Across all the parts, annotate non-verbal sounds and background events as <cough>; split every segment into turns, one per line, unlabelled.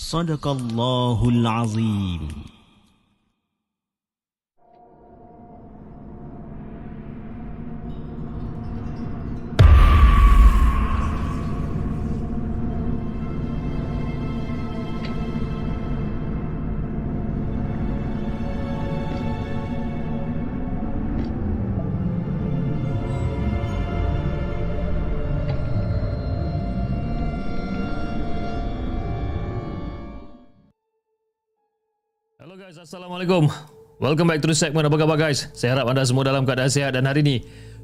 صدق الله العظيم.
Assalamualaikum. Welcome back to the segment. Apa khabar guys? Saya harap anda semua dalam keadaan sihat dan hari ini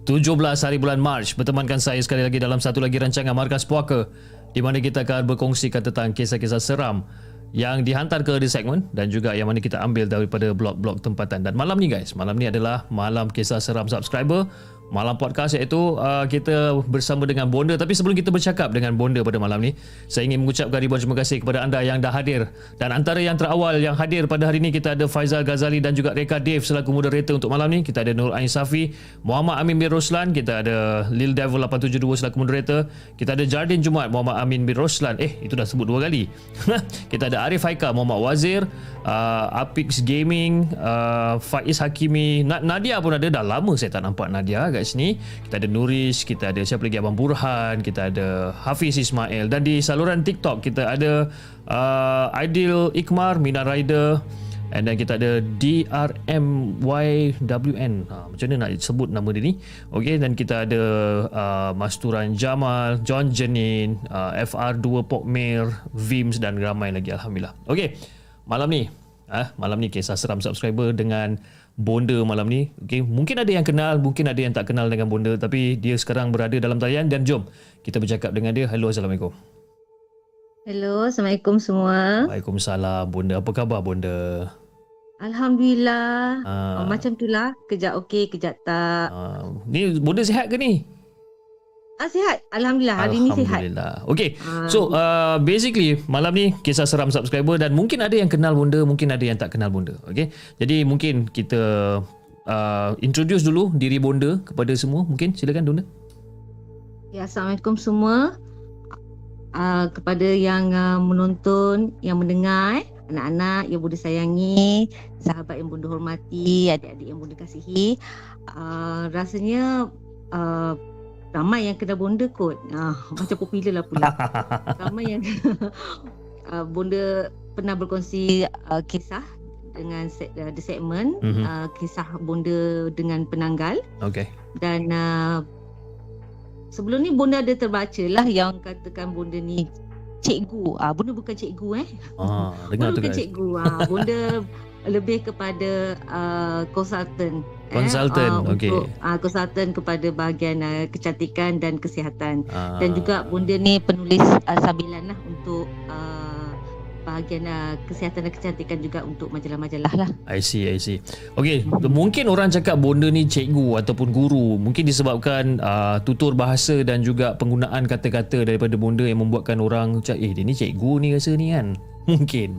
17 hari bulan Mac bertemankan saya sekali lagi dalam satu lagi rancangan Markas Puaka di mana kita akan berkongsikan tentang kisah-kisah seram yang dihantar ke The Segment dan juga yang mana kita ambil daripada blog-blog tempatan. Dan malam ni guys, malam ni adalah malam kisah seram subscriber malam podcast iaitu uh, kita bersama dengan Bonda. Tapi sebelum kita bercakap dengan Bonda pada malam ni saya ingin mengucapkan ribuan terima kasih kepada anda yang dah hadir. Dan antara yang terawal yang hadir pada hari ini kita ada Faizal Ghazali dan juga Reka Dave selaku moderator untuk malam ni. Kita ada Nur Ain Safi Muhammad Amin bin Roslan kita ada Lil Devil 872 selaku moderator. Kita ada Jardin Jumat Muhammad Amin bin Roslan. Eh itu dah sebut dua kali. <laughs> Kita ada Arif Haika Muhammad Wazir uh, Apix Gaming uh, Faiz Hakimi Na- Nadia pun ada. Dah lama saya tak nampak Nadia kat sini. Kita ada Nurish kita ada siapa lagi? Abang Burhan kita ada Hafiz Ismail. Dan di saluran TikTok kita ada uh, Aidil Ikmar Mina Rider. And then kita ada DRMYWN ha, macam mana nak sebut nama dia ni? Ok dan kita ada uh, Masturan Jamal John Jenin uh, FR2 Pokmir Vims dan ramai lagi Alhamdulillah. Ok malam ni ah malam ni kisah seram subscriber dengan Bonda malam ni. Okay. Mungkin ada yang kenal, mungkin ada yang tak kenal dengan Bonda tapi dia sekarang berada dalam talian dan jom kita bercakap dengan dia. Hello, Assalamualaikum.
Hello, Assalamualaikum semua.
Waalaikumsalam. Bonda, apa khabar Bonda?
Alhamdulillah.
Ah.
Oh, macam tu lah. Kejap okey, kejap tak.
Uh, ni Bonda sihat ke ni?
Ah, sihat. Alhamdulillah. Hari ni sihat.
Alhamdulillah. Okay.
Ah.
So, uh, basically malam ni kisah seram subscriber dan mungkin ada yang kenal Bonda, mungkin ada yang tak kenal Bonda. Okay. Jadi mungkin kita uh, introduce dulu diri Bonda kepada semua. Mungkin silakan Bonda.
Ya, Assalamualaikum semua. Uh, kepada yang uh, menonton, yang mendengar, eh, anak-anak yang Bunda sayangi, sahabat yang Bunda hormati, adik-adik yang Bunda kasihi. Uh, rasanya uh, ramai yang kenal Bonda kot. Uh, macam popular lah pula. <laughs> ramai yang uh, <laughs> Bonda pernah berkongsi uh, kisah dengan se- uh, the segment
Mhm.
uh, kisah Bonda dengan penanggal
Okay.
dan uh, sebelum ni Bonda ada terbaca lah yang katakan Bonda ni cikgu. Ah Bonda bukan cikgu eh.
Ah, dengar
Bonda
tu
bukan
guys.
cikgu. Ah Bonda <laughs> lebih kepada uh, konsultan.
Consultant,
ah,
okey.
Untuk uh, konsultan kepada bahagian uh, kecantikan dan kesihatan.
Ah.
Dan juga Bonda ni penulis uh, sambilan lah untuk uh, bahagian uh, kesihatan dan kecantikan juga untuk majalah-majalah lah.
I see, I see. Okay, mungkin orang cakap bonda ni cikgu ataupun guru. Mungkin disebabkan uh, tutur bahasa dan juga penggunaan kata-kata daripada bonda yang membuatkan orang cakap, eh dia ni cikgu ni rasa ni kan. <laughs> Mungkin.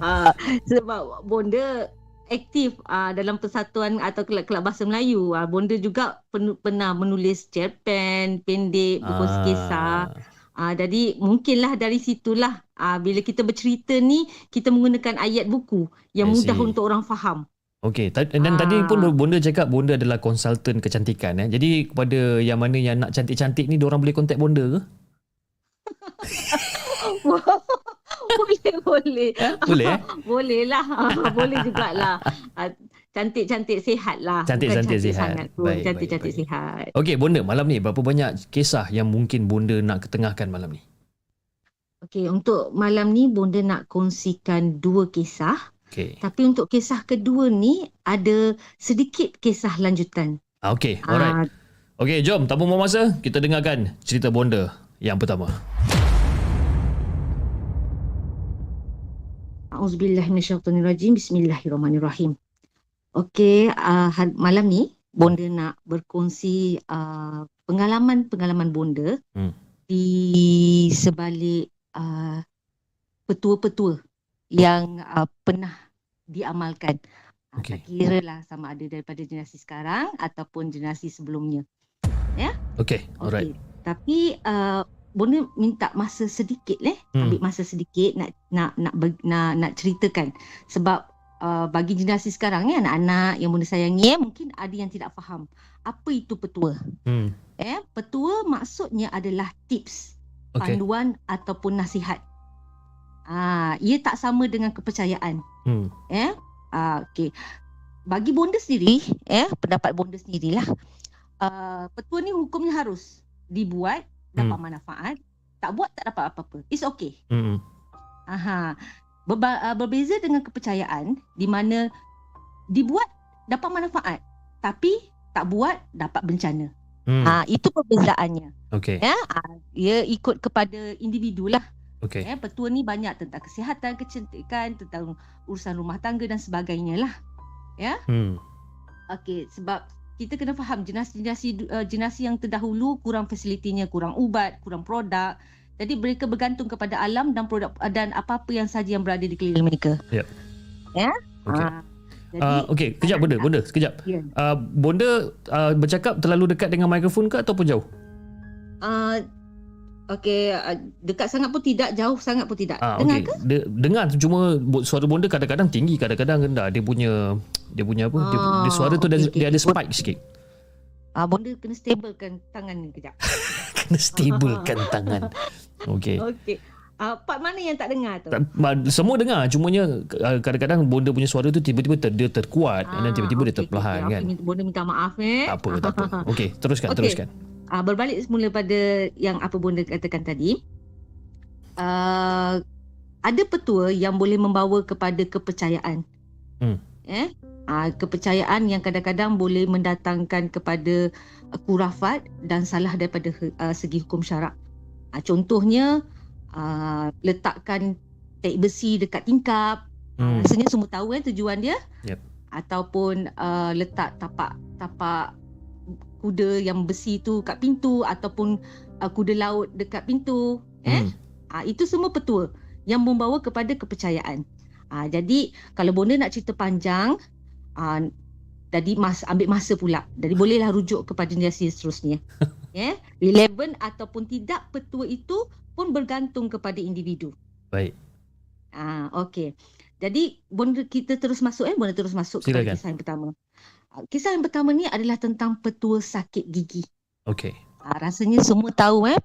uh, <laughs> sebab Bonda aktif uh, dalam persatuan atau kelab-kelab bahasa Melayu. Uh, Bonda juga pen- pernah menulis cerpen pendek, berkongsi kisah. Uh, jadi mungkinlah dari situlah uh, bila kita bercerita ni kita menggunakan ayat buku yang mudah untuk orang faham.
Okay, ta- dan
Ah.
tadi pun bonda cakap bonda adalah konsultan kecantikan. Eh. Jadi kepada yang mana yang nak cantik-cantik ni, orang boleh contact bonda ke? <laughs> <laughs>
boleh, boleh.
Eh, boleh eh? <laughs>
Boleh lah. <laughs> boleh jugalah. Ah, Cantik-cantik sihat lah.
Cantik-cantik
Bukan
sihat.
sangat pun.
Baik,
Cantik-cantik
baik, baik.
sihat.
Okey, bonda malam ni berapa banyak kisah yang mungkin bonda nak ketengahkan malam ni?
Okey, untuk malam ni Bonda nak kongsikan dua kisah.
Okey.
Tapi untuk kisah kedua ni ada sedikit kisah lanjutan.
Ah, okey, alright.
Ah,
Okey, jom tanpa buang masa, kita dengarkan cerita bonda yang pertama.
Auzubillah minasyaitonirrajim. Bismillahirrahmanirrahim. Okey, uh, malam ni Bonda nak berkongsi uh, pengalaman-pengalaman Bonda
Hmm.
di sebalik uh, petua-petua yang uh, pernah diamalkan. Uh,
Okey.
Tak kira lah sama ada daripada generasi sekarang ataupun generasi sebelumnya.
Okey, alright.
Okey. Tapi uh, Bonda minta masa sedikit eh,
Hmm.
ambil masa sedikit nak nak nak ber- nak, nak ceritakan sebab uh, bagi generasi sekarang ni anak-anak yang Bonda sayangi eh, mungkin ada yang tidak faham apa itu petua.
Hmm.
Eh, petua maksudnya adalah tips,
Okey.
panduan ataupun nasihat. Ah, ia tak sama dengan kepercayaan.
Hmm.
Eh, ah, okey. Bagi bonda sendiri, eh, pendapat bonda sendirilah. Uh, petua ni hukumnya harus dibuat dapat
Hmm.
manfaat, tak buat tak dapat apa-apa. It's okay.
Hmm.
Aha. Berba, uh, berbeza dengan kepercayaan di mana dibuat dapat manfaat, tapi tak buat dapat bencana.
Hmm.
Ah, itu perbezaannya.
Okey.
Ya, ah, ia ikut kepada individu lah.
Okey.
Eh, petua ni banyak tentang kesihatan, kecantikan, tentang urusan rumah tangga dan sebagainya lah.
Hmm.
Okey, sebab kita kena faham generasi-generasi uh, generasi yang terdahulu kurang fasilitinya, kurang ubat, kurang produk. Jadi mereka bergantung kepada alam dan produk uh, dan apa-apa yang saja yang berada di keliling mereka.
Okey.
Ah, jadi
Uh, okey, kejap bonda, bonda, sekejap.
Ya.
Uh, bonda uh, bercakap terlalu dekat dengan mikrofon ke ataupun jauh?
uh, okey, uh, dekat sangat pun tidak, jauh sangat pun tidak.
Ah,
Dengar
okey.
ke?
De- dengar cuma suara bonda kadang-kadang tinggi, kadang-kadang rendah. Dia punya dia punya apa? Dia,
Ah,
dia suara tu dia,
okey, okey,
dia ada spike sikit.
Ah, bonda kena stablekan tangan ni kejap. <laughs>
Kena stablekan <laughs> tangan. Okey.
Okey. Uh, part mana yang tak dengar tu?
Tak, semua dengar cumanya uh, kadang-kadang bonda punya suara tu tiba-tiba ter, dia terkuat dan tiba-tiba dia
okey,
terperlahan
okey,
kan.
okey. Bonda minta maaf eh.
Tak apa, tak apa. <laughs> Okey, teruskan,
Okey.
teruskan.
uh, berbalik semula pada yang apa bonda katakan tadi uh, ada petua yang boleh membawa kepada kepercayaan
Hmm.
eh uh, kepercayaan yang kadang-kadang boleh mendatangkan kepada uh, kurafat dan salah daripada uh, segi hukum syarak uh, contohnya uh, letakkan tek besi dekat tingkap
Hmm.
Rasanya semua tahu kan tujuan dia.
Yep.
Ataupun uh, letak tapak tapak kuda yang besi tu kat pintu ataupun uh, kuda laut dekat pintu. Eh?
Hmm.
Ah itu semua petua yang membawa kepada kepercayaan. Ah jadi kalau bonda nak cerita panjang ah jadi mas ambil masa pula. Jadi bolehlah rujuk kepada generasi seterusnya. <laughs> ya, yeah? relevan ataupun tidak petua itu pun bergantung kepada individu.
Baik.
Ah, okey. Jadi bonda kita terus masuk eh, bonda terus masuk
Silakan.
kepada kisah yang pertama. Ah, Kisah yang pertama ni adalah tentang petua sakit gigi.
Okey.
Ah, rasanya semua tahu eh.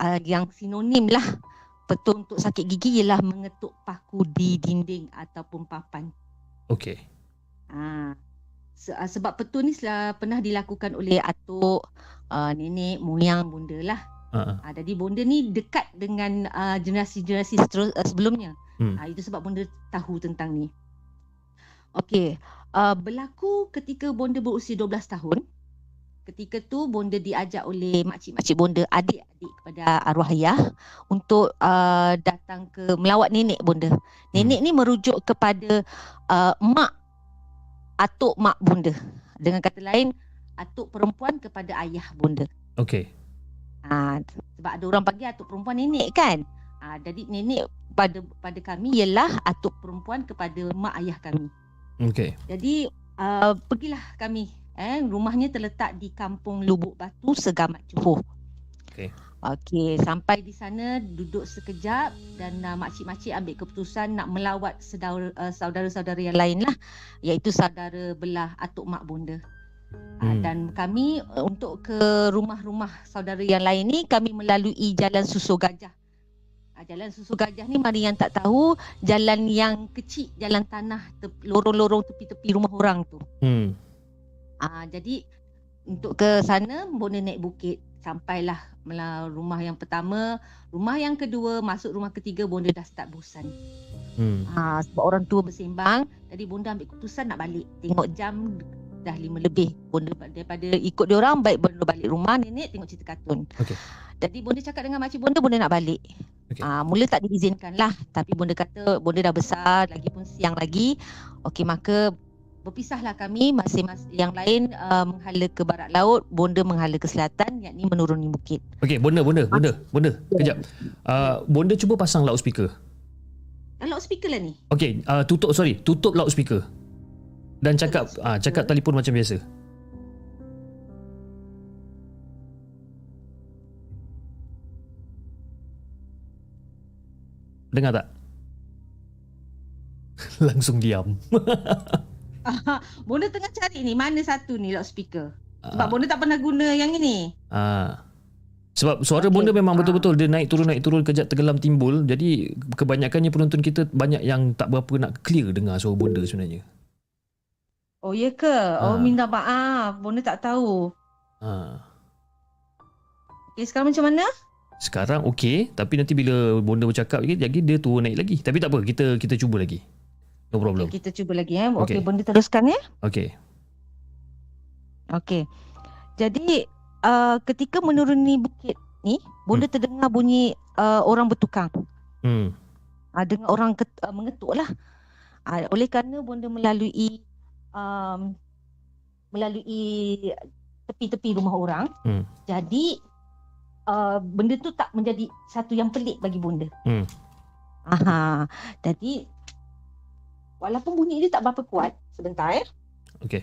Ah, yang sinonim lah petua untuk sakit gigi ialah mengetuk paku di dinding ataupun papan.
Okey.
Ah, se- ah, sebab petua ni sel- pernah dilakukan oleh atuk, ah, nenek, moyang, bonda lah.
Ha.
Ah, jadi bonda ni dekat dengan ah, generasi-generasi seterus, ah, sebelumnya.
Hmm.
Ah, itu sebab bonda tahu tentang ni. Okey, ah, berlaku ketika bonda berusia 12 tahun. Ketika tu bonda diajak oleh makcik-makcik bonda, adik-adik kepada arwah ayah untuk ah, datang ke melawat nenek bonda. Nenek ni merujuk kepada ah, mak atuk mak bonda. Dengan kata lain, atuk perempuan kepada ayah bonda.
Okey.
Ha, sebab ada orang panggil atuk perempuan nenek kan. Ha, jadi nenek pada pada kami ialah atuk perempuan kepada mak ayah kami.
Okey.
Jadi uh, pergilah kami. Eh, rumahnya terletak di kampung Lubuk Batu, Segamat Johor.
Okey.
Okey, sampai di sana duduk sekejap dan uh, makcik-makcik ambil keputusan nak melawat saudara, uh, saudara-saudara yang lain lah. Iaitu saudara belah atuk mak bonda. Ah,
Hmm.
dan kami uh, untuk ke rumah-rumah saudara yang lain ni kami melalui jalan Susu Gajah. Ah, Jalan susu gajah ni mari yang tak tahu jalan yang kecil, jalan tanah tep- lorong-lorong tepi-tepi rumah orang tu.
Hmm.
Ah jadi untuk ke sana bonda naik bukit sampailah rumah yang pertama, rumah yang kedua, masuk rumah ketiga bonda dah start bosan.
Hmm.
Ha, sebab orang tua bersembang, jadi bonda ambil keputusan nak balik. Tengok jam dah lima lebih. Bonda daripada ikut dia orang baik bonda balik rumah nenek tengok cerita kartun.
Okey.
Jadi bonda cakap dengan makcik bonda bonda nak balik.
Okey.
Ah mula tak diizinkan lah tapi bonda kata bonda dah besar lagi pun siang lagi. Okey maka berpisahlah kami masing-masing yang lain uh, menghala ke barat laut, bonda menghala ke selatan yakni menuruni bukit.
Okey, bonda, bonda, bonda, bonda. Kejap. Uh, bonda cuba pasang loudspeaker.
Loudspeaker lah ni.
Okey, uh, tutup sorry, tutup loudspeaker. Dan cakap ah uh, cakap telefon macam biasa. Dengar tak? <laughs> Langsung diam. <laughs> <laughs>
bonda tengah cari ni mana satu ni loudspeaker. Sebab
Ah,
bonda tak pernah guna yang ini.
ah. Sebab suara
Okey.
bonda memang
Ah.
betul-betul dia naik turun naik turun kejap tenggelam timbul. Jadi kebanyakannya penonton kita banyak yang tak berapa nak clear dengar suara bonda sebenarnya.
Oh ya ke? Oh
Ah.
minta maaf, bonda tak tahu.
Ha.
Okey sekarang macam mana?
Sekarang okey, tapi nanti bila bonda bercakap lagi, lagi dia turun naik lagi. Tapi tak apa, kita kita cuba lagi. No problem.
Okay, kita cuba lagi eh.
Okey.
Okey, bonda teruskan ya.
Okey.
Okey. Jadi uh, ketika menuruni bukit ni, bonda terdengar bunyi uh, orang bertukang.
Hmm.
Uh, dengar orang ket, uh, mengetuk lah. Uh, oleh kerana bonda melalui um, melalui tepi-tepi rumah orang.
Hmm.
Jadi uh, benda tu tak menjadi satu yang pelik bagi bonda.
Hmm.
Aha. Jadi walaupun bunyi dia tak berapa kuat, sebentar eh.
Okey.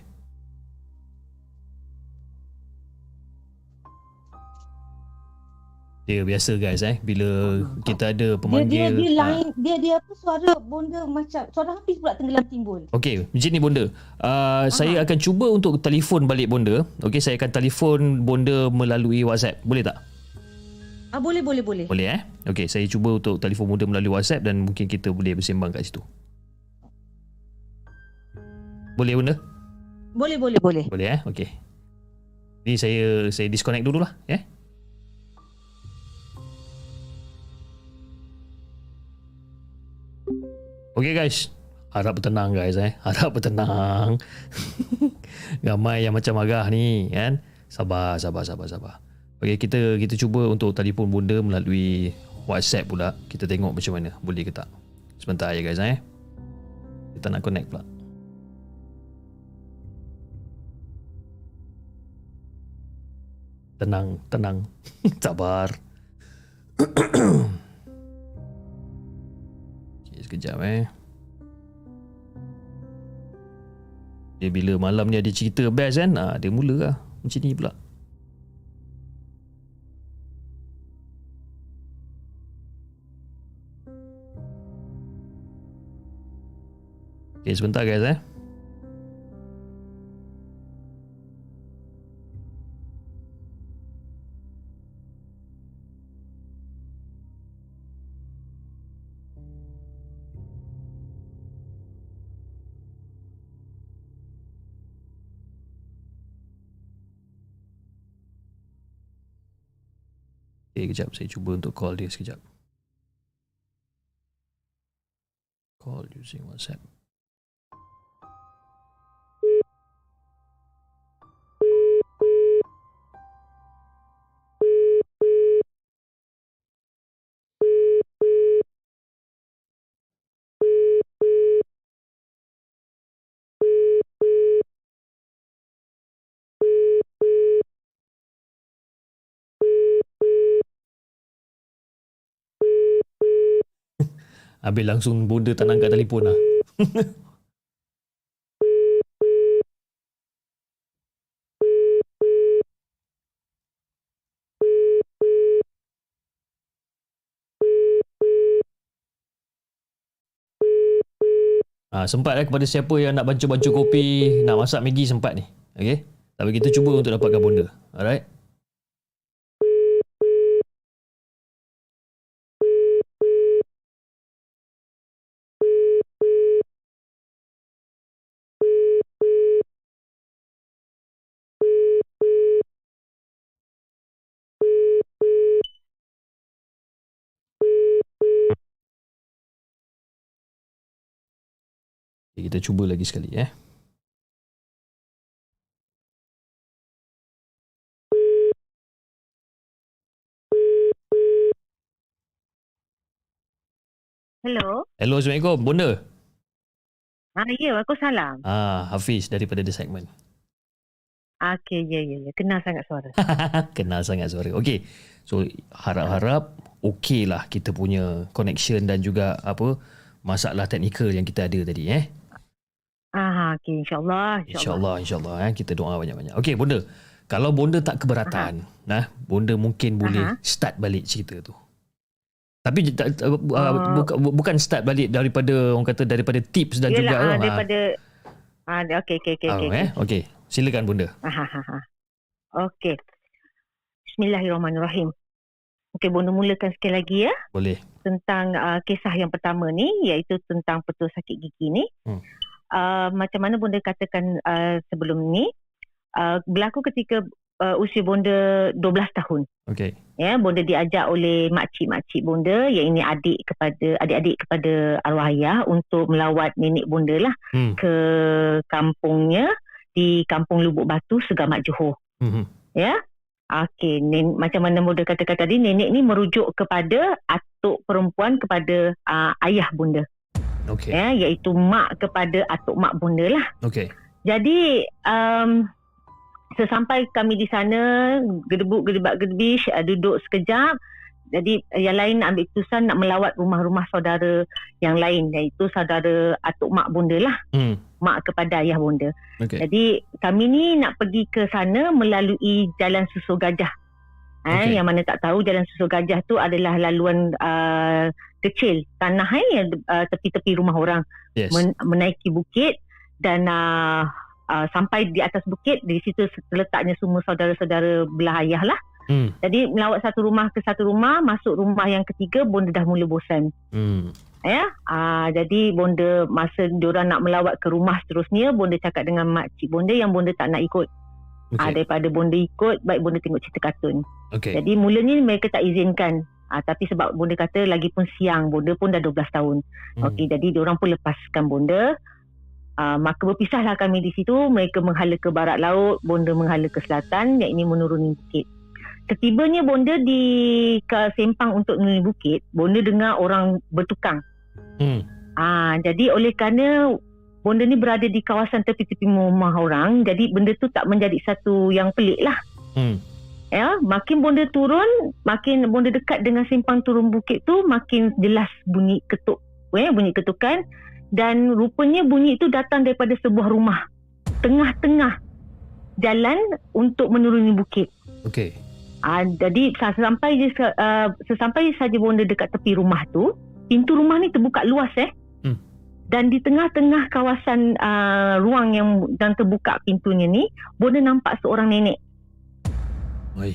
Dia biasa guys eh bila kita ada
Dia
pemanggil
dia dia
ah,
lain, dia dia apa suara bonda macam suara hafiz pula tenggelam timbul.
Okey, macam ni bonda. Uh, saya akan cuba untuk telefon balik bonda. Okey, saya akan telefon bonda melalui WhatsApp. Boleh tak?
Ah boleh boleh boleh.
Boleh eh? Okey, saya cuba untuk telefon bonda melalui WhatsApp dan mungkin kita boleh bersembang kat situ. Boleh bonda?
Boleh boleh boleh.
Boleh eh? Okey. Ni saya saya disconnect dululah, ya. Eh? Okey guys. Harap bertenang guys eh. Harap bertenang. <laughs> Ramai yang macam agah ni kan. Sabar, sabar, sabar, sabar. Okey, kita kita cuba untuk telefon bonda melalui WhatsApp pula. Kita tengok macam mana. Boleh ke tak? Sebentar ya guys eh. Kita nak connect pula. Tenang, tenang. <laughs> Sabar. okay, sekejap eh. Dia bila malam ni ada cerita best kan, ah, dia mula lah. Macam ni pula. Okay, sebentar guys eh. Okay, kejap. Saya cuba untuk call dia sekejap. Call using WhatsApp. Habis langsung bonda tak nak angkat telefon lah. Ha, <laughs> sempat eh kepada siapa yang nak bancuh-bancuh kopi, nak masak Maggi sempat ni. Okay? Tapi kita cuba untuk dapatkan bonda. Alright? Kita cuba lagi sekali eh.
Hello.
Hello, Assalamualaikum. Bonda.
Ah, ya, aku salam.
Ah, Hafiz daripada The Segment.
Okey, ya, ya, ya. Kenal sangat suara. <laughs>
Kenal sangat suara. Okey. So, harap-harap okey lah kita punya connection dan juga apa masalah teknikal yang kita ada tadi eh.
Ah, okey, insyaAllah.
InsyaAllah, insyaAllah eh. Kita doa banyak-banyak. Okey, Bonda. Kalau Bonda tak keberatan, nah, Bonda mungkin boleh
Aha.
start balik cerita tu. Tapi tak- uh,
Ah.
bukan, bukan start balik daripada orang kata daripada tips dan
Yelah,
juga
ah,
ah,
daripada... Ah, okey, okey, okey.
ah,
okey.
eh. Okey, silakan Bonda.
Ah. Okey. Bismillahirrahmanirrahim. Okey, Bonda mulakan sekali lagi ya.
Boleh.
tentang uh, kisah yang pertama ni iaitu tentang petul sakit gigi ni.
Hmm.
Uh, macam mana bonda katakan uh, sebelum ni uh, berlaku ketika uh, usia bonda 12 tahun.
Okey.
Ya, bonda diajak oleh makcik-makcik bonda yang ini adik kepada adik-adik kepada arwah ayah untuk melawat nenek bonda lah
Hmm.
ke kampungnya di Kampung Lubuk Batu, Segamat Johor.
Hmm.
Ya. Okey, nen- macam mana bonda katakan tadi nenek ni merujuk kepada atuk perempuan kepada uh, ayah bonda
Okey.
ya iaitu mak kepada atuk mak bonda lah.
Okey.
Jadi um, sesampai kami di sana gedebuk gedebak gedebish uh, duduk sekejap jadi yang lain ambil keputusan nak melawat rumah-rumah saudara yang lain iaitu saudara atuk mak bonda lah
Hmm.
mak kepada ayah bonda.
Okey.
Jadi kami ni nak pergi ke sana melalui Jalan Susu Gajah. Eh,
Okey.
yang mana tak tahu Jalan Susu Gajah tu adalah laluan uh, kecil tanah eh yang uh, tepi-tepi rumah orang
Yes.
men- menaiki bukit dan uh, uh, sampai di atas bukit di situ terletaknya semua saudara-saudara belah ayah lah.
Hmm.
Jadi melawat satu rumah ke satu rumah, masuk rumah yang ketiga bonda dah mula bosan
Hmm.
ya. Ah jadi bonda masa diorang nak melawat ke rumah seterusnya bonda cakap dengan makcik bonda yang bonda tak nak ikut. Okay. Ah
Okey.
daripada bonda ikut baik bonda tengok cerita kartun.
Okey.
Jadi mulanya mereka tak izinkan. Ah tapi sebab bonda kata lagi pun siang bonda pun dah 12 tahun.
Hmm.
Okey jadi diorang pun lepaskan bonda. Ah maka berpisahlah kami di situ mereka menghala ke barat laut, bonda menghala ke selatan yang ini menuruni bukit. Ketibanya bonda di ke sempang untuk menuruni bukit, bonda dengar orang bertukang
Hmm.
Ah, jadi oleh kerana bonda ni berada di kawasan tepi-tepi rumah orang, jadi benda tu tak menjadi satu yang pelik lah.
Hmm.
Ya, makin bonda turun, makin bonda dekat dengan simpang turun bukit tu, makin jelas bunyi ketuk, eh, bunyi ketukan dan rupanya bunyi itu datang daripada sebuah rumah tengah-tengah jalan untuk menuruni bukit.
Okey.
Ah, jadi sesampai je uh, sesampai saja bonda dekat tepi rumah tu, pintu rumah ni terbuka luas eh.
Hmm.
Dan di tengah-tengah kawasan uh, ruang yang dan terbuka pintunya ni, bonda nampak seorang nenek.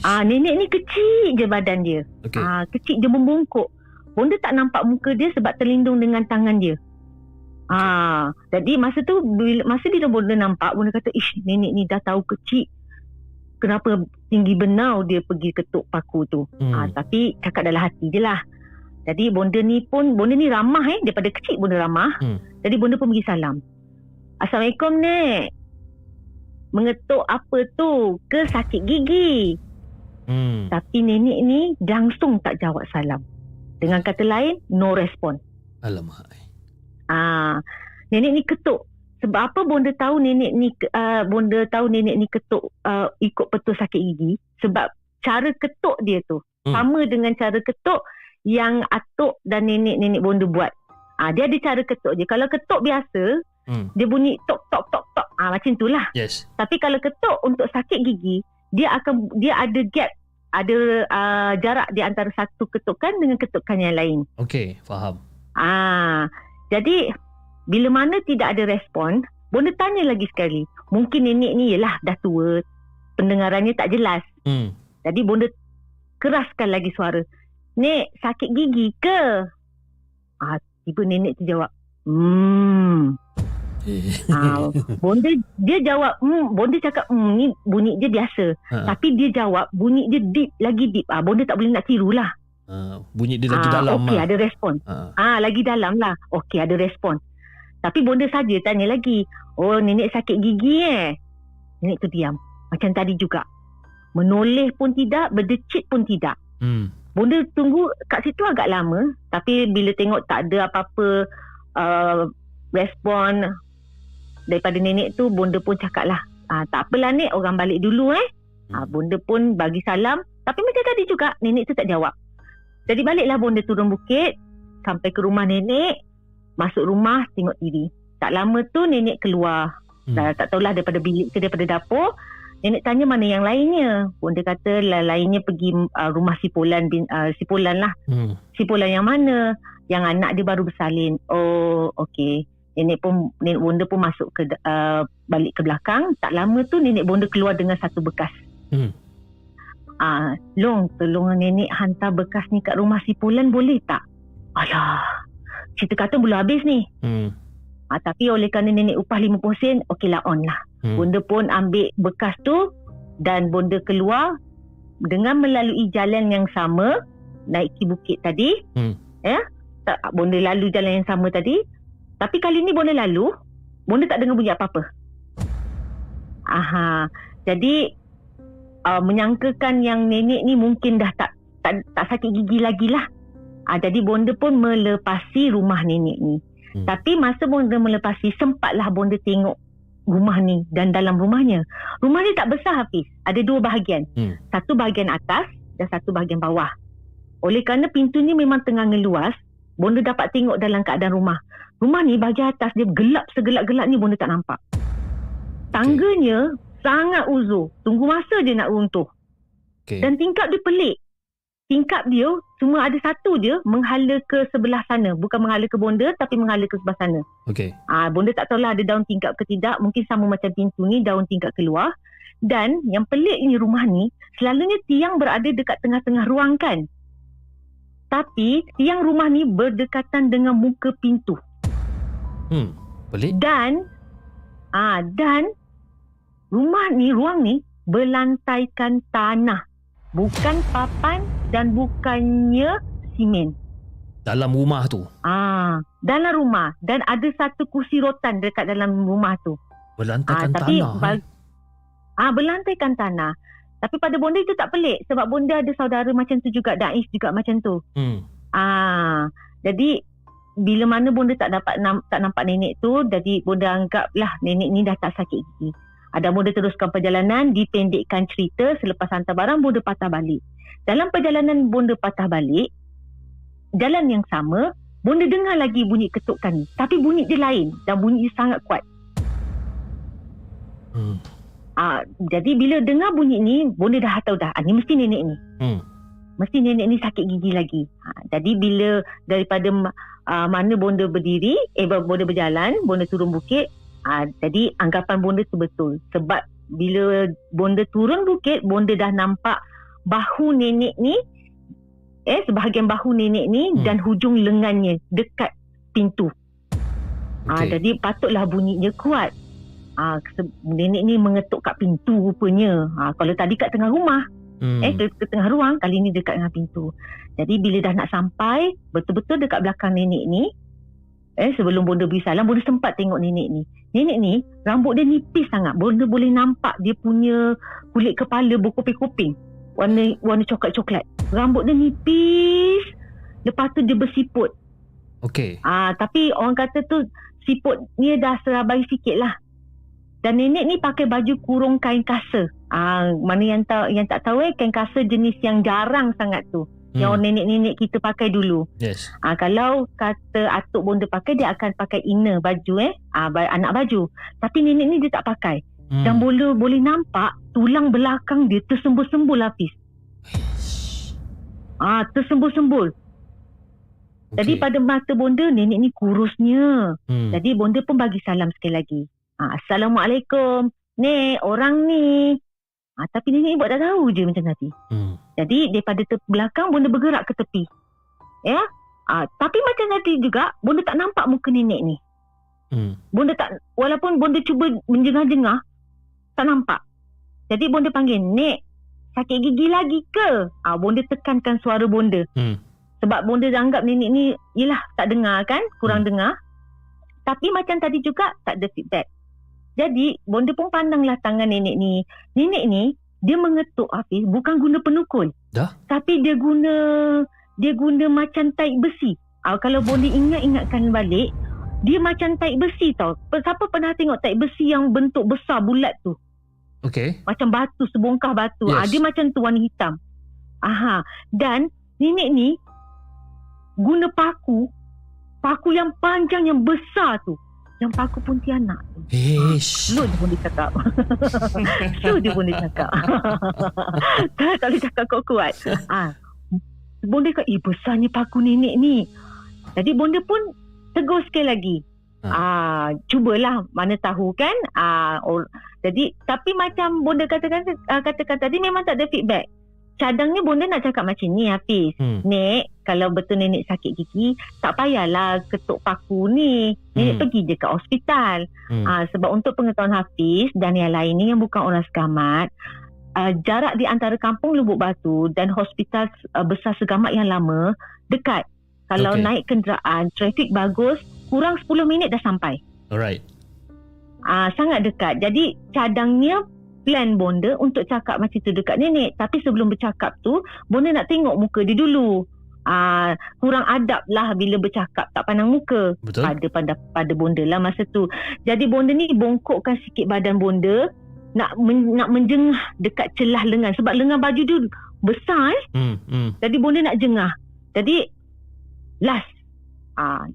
Ah, nenek ni kecil je badan dia.
Okey.
Ah, kecil dia membungkuk. Bonda tak nampak muka dia sebab terlindung dengan tangan dia. Ah, jadi masa tu bila masa dia bonda nampak, bonda kata, "Ish, nenek ni dah tahu kecil. Kenapa tinggi benau dia pergi ketuk paku tu?"
Hmm.
Ah, tapi cakap dalam hati je lah. Jadi bonda ni pun, bonda ni ramah eh. Daripada kecil bonda ramah.
Hmm.
Jadi bonda pun pergi salam. Assalamualaikum Nek. Mengetuk apa tu? Ke sakit gigi?
Hmm.
Tapi nenek ni langsung tak jawab salam. Dengan kata lain, no respon.
Alamak.
Ah, nenek ni ketuk. Sebab apa bonda tahu nenek ni uh, bonda tahu nenek ni ketuk uh, ikut petul sakit gigi? Sebab cara ketuk dia tu
Hmm.
hmm. sama dengan cara ketuk yang atuk dan nenek-nenek bonda buat. Ah, dia ada cara ketuk je. Kalau ketuk biasa,
Hmm.
dia bunyi tok tok tok tok. Ah, macam itulah.
Yes.
Tapi kalau ketuk untuk sakit gigi, dia akan dia ada gap, ada uh, jarak di antara satu ketukan dengan ketukan yang lain.
Okey, faham.
Ah, jadi bila mana tidak ada respon, bonda tanya lagi sekali. Mungkin nenek ni ialah dah tua, pendengarannya tak jelas.
Hmm.
Jadi bonda keraskan lagi suara. Nek, sakit gigi ke? Ah, tiba nenek tu jawab, hmm. Ah, bonda dia jawab, hmm. Bonda cakap, hmm, ni bunyi dia biasa.
Ha.
Tapi dia jawab, bunyi dia deep, lagi deep. Ah, bonda tak boleh nak tiru lah.
Ha. Bunyi dia lagi
Ah,
dalam
Okey,
ah.
ada respon.
Ha.
Ah, lagi dalam lah. Okey, ada respon. Tapi bonda saja tanya lagi. Oh nenek sakit gigi eh. Nenek tu diam. Macam tadi juga. Menoleh pun tidak, berdecit pun tidak.
Hmm.
Bonda tunggu kat situ agak lama. Tapi bila tengok tak ada apa-apa uh, respon daripada nenek tu, bonda pun cakap lah. Ah, tak apalah nek, orang balik dulu eh. Ah, bonda pun bagi salam. Tapi macam tadi juga, nenek tu tak jawab. Jadi baliklah bonda turun bukit. Sampai ke rumah nenek. Masuk rumah, tengok TV. Tak lama tu nenek keluar.
Hmm.
Dah tak tahulah daripada bilik ke daripada dapur. Nenek tanya mana yang lainnya. Bonda kata la- lainnya pergi uh, rumah si Polan bin uh, si Polan lah.
Hmm.
Si Polan yang mana? Yang anak dia baru bersalin. Oh, okey. Nenek pun nenek bonda pun masuk ke uh, balik ke belakang. Tak lama tu nenek bonda keluar dengan satu bekas.
Hmm.
Ah, Long, tolong nenek hantar bekas ni kat rumah si Polan boleh tak? Alah, cerita kata belum habis ni.
Hmm.
Ah, tapi oleh kerana nenek upah 50 sen, okeylah on lah.
Hmm.
Bonda pun ambil bekas tu dan bonda keluar dengan melalui jalan yang sama naiki bukit tadi.
Hmm.
Ya. Tak, bonda lalu jalan yang sama tadi. Tapi kali ni bonda lalu, bonda tak dengar bunyi apa-apa. Aha. Jadi uh, menyangkakan yang nenek ni mungkin dah tak tak, tak sakit gigi lagi lah. Ah, jadi bonda pun melepasi rumah nenek ni.
Hmm.
Tapi masa bonda melepasi, sempatlah bonda tengok rumah ni dan dalam rumahnya. Rumah ni tak besar Hafiz. Ada dua bahagian.
Hmm.
Satu bahagian atas dan satu bahagian bawah. Oleh kerana pintu ni memang tengah ngeluas, bonda dapat tengok dalam keadaan rumah. Rumah ni bahagian atas dia gelap segelap-gelap ni bonda tak nampak. Tangganya sangat uzur. Tunggu masa dia nak runtuh.
Okay.
Dan tingkap dia pelik. Tingkap dia cuma ada satu je menghala ke sebelah sana. Bukan menghala ke bonda tapi menghala ke sebelah sana.
Okay.
Ah, bonda tak tahulah ada daun tingkap ke tidak. Mungkin sama macam pintu ni daun tingkap keluar. Dan yang pelik ni rumah ni selalunya tiang berada dekat tengah-tengah ruang kan. Tapi tiang rumah ni berdekatan dengan muka pintu.
Hmm. Pelik.
Dan ah dan rumah ni ruang ni berlantaikan tanah. Bukan papan dan bukannya simen.
Dalam rumah tu.
Ah, dalam rumah dan ada satu kursi rotan dekat dalam rumah tu.
Berlantaikan
tapi
tanah. eh?
bag- ah berlantaikan tanah. Tapi pada bonda itu tak pelik sebab bonda ada saudara macam tu juga, Dais juga macam tu.
Hmm.
Ah, jadi bila mana bonda tak dapat nam, tak nampak nenek tu, jadi bonda anggaplah nenek ni dah tak sakit gigi. Ada bonda teruskan perjalanan, dipendekkan cerita selepas hantar barang bonda patah balik. Dalam perjalanan bonda patah balik, jalan yang sama, bonda dengar lagi bunyi ketukan ni. Tapi bunyi dia lain dan bunyi dia sangat kuat.
Hmm.
Ah, jadi bila dengar bunyi ni, bonda dah tahu dah, ah, ni mesti nenek ni.
Hmm.
mesti nenek ni sakit gigi lagi. Ha, jadi bila daripada uh, mana bonda berdiri, eh bonda berjalan, bonda turun bukit, uh, jadi anggapan bonda tu betul. Sebab bila bonda turun bukit, bonda dah nampak bahu nenek ni, eh sebahagian bahu nenek ni
Hmm.
dan hujung lengannya dekat pintu. Ah,
Okay.
jadi patutlah bunyinya kuat. Ah, se- nenek ni mengetuk kat pintu rupanya. Ah, kalau tadi kat tengah rumah,
Hmm.
Eh, ke, tengah ruang, kali ni dekat dengan pintu. Jadi bila dah nak sampai, betul-betul dekat belakang nenek ni, eh sebelum bonda beri salam, bonda sempat tengok nenek ni. Nenek ni, rambut dia nipis sangat. Bonda boleh nampak dia punya kulit kepala berkoping-koping. Warna warna coklat-coklat. Rambut dia nipis. Lepas tu dia bersiput.
Okay.
Ah, tapi orang kata tu siput ni dah serabai sikit lah. Dan nenek ni pakai baju kurung kain kasa. Ah, mana yang tak yang tak tahu eh kain kasa jenis yang jarang sangat tu. Hmm. Yang nenek-nenek kita pakai dulu.
Yes.
Ah, kalau kata atuk bonda pakai dia akan pakai inner baju eh. Ah, anak baju. Tapi nenek ni dia tak pakai.
Hmm.
Dan boleh boleh nampak tulang belakang dia tersembul-sembul lapis. Ah, tersembul-sembul. Jadi
Okay.
pada mata bonda nenek ni kurusnya.
Hmm.
Jadi bonda pun bagi salam sekali lagi. Ha, Assalamualaikum. Nek, orang ni. Ha, tapi nenek buat tak tahu je macam tadi.
Hmm.
Jadi daripada te- belakang bonda bergerak ke tepi. Ya. Ha, tapi macam tadi juga bonda tak nampak muka nenek ni.
Hmm.
Bonda tak walaupun bonda cuba menjengah-jengah tak nampak. Jadi bonda panggil, "Nek, sakit gigi lagi ke?" Ah ha, bonda tekankan suara bonda.
Hmm.
Sebab bonda anggap nenek ni yelah tak dengar kan, kurang
Hmm.
dengar. Tapi macam tadi juga tak ada feedback. Jadi bonda pun pandanglah tangan nenek ni. Nenek ni dia mengetuk Hafiz bukan guna penukul.
Dah?
Tapi dia guna dia guna macam taik besi. Ah kalau bonda ingat-ingatkan balik dia macam taik besi tau. Siapa pernah tengok taik besi yang bentuk besar bulat tu?
Okay.
Macam batu, sebongkah batu.
Yes.
Ah, dia macam tu warna hitam. Aha. Dan nenek ni guna paku. Paku yang panjang yang besar tu. Yang paku Pontianak tu.
Ish.
Slow dia pun cakap. Slow <laughs> dia pun cakap. tak, <laughs> tak boleh cakap kuat-kuat. Ah, Bonda kata, eh besarnya paku nenek ni. Jadi bonda pun tegur sekali lagi.
Ha.
Ah, cubalah mana tahu kan. Ah, or, jadi tapi macam bonda katakan uh, katakan tadi memang tak ada feedback. Cadangnya bonda nak cakap macam ni Hafiz.
Hmm.
Nek, kalau betul nenek sakit gigi, tak payahlah ketuk paku ni. Nenek
Hmm.
pergi je ke hospital.
Hmm.
Ah, sebab untuk pengetahuan Hafiz dan yang lain ni yang bukan orang segamat, uh, jarak di antara kampung Lubuk Batu dan hospital uh, besar segamat yang lama dekat. Kalau
Okey.
naik kenderaan, trafik bagus, kurang 10 minit dah sampai.
Alright.
Ah, sangat dekat. Jadi cadangnya plan bonda untuk cakap macam tu dekat nenek. Tapi sebelum bercakap tu, bonda nak tengok muka dia dulu. Ah, kurang adab lah bila bercakap tak pandang muka
Betul?
pada pada pada bonda lah masa tu. Jadi bonda ni bongkokkan sikit badan bonda nak men, nak menjengah dekat celah lengan sebab lengan baju dia besar eh.
Hmm. Hmm.
Jadi bonda nak jengah. Jadi last ah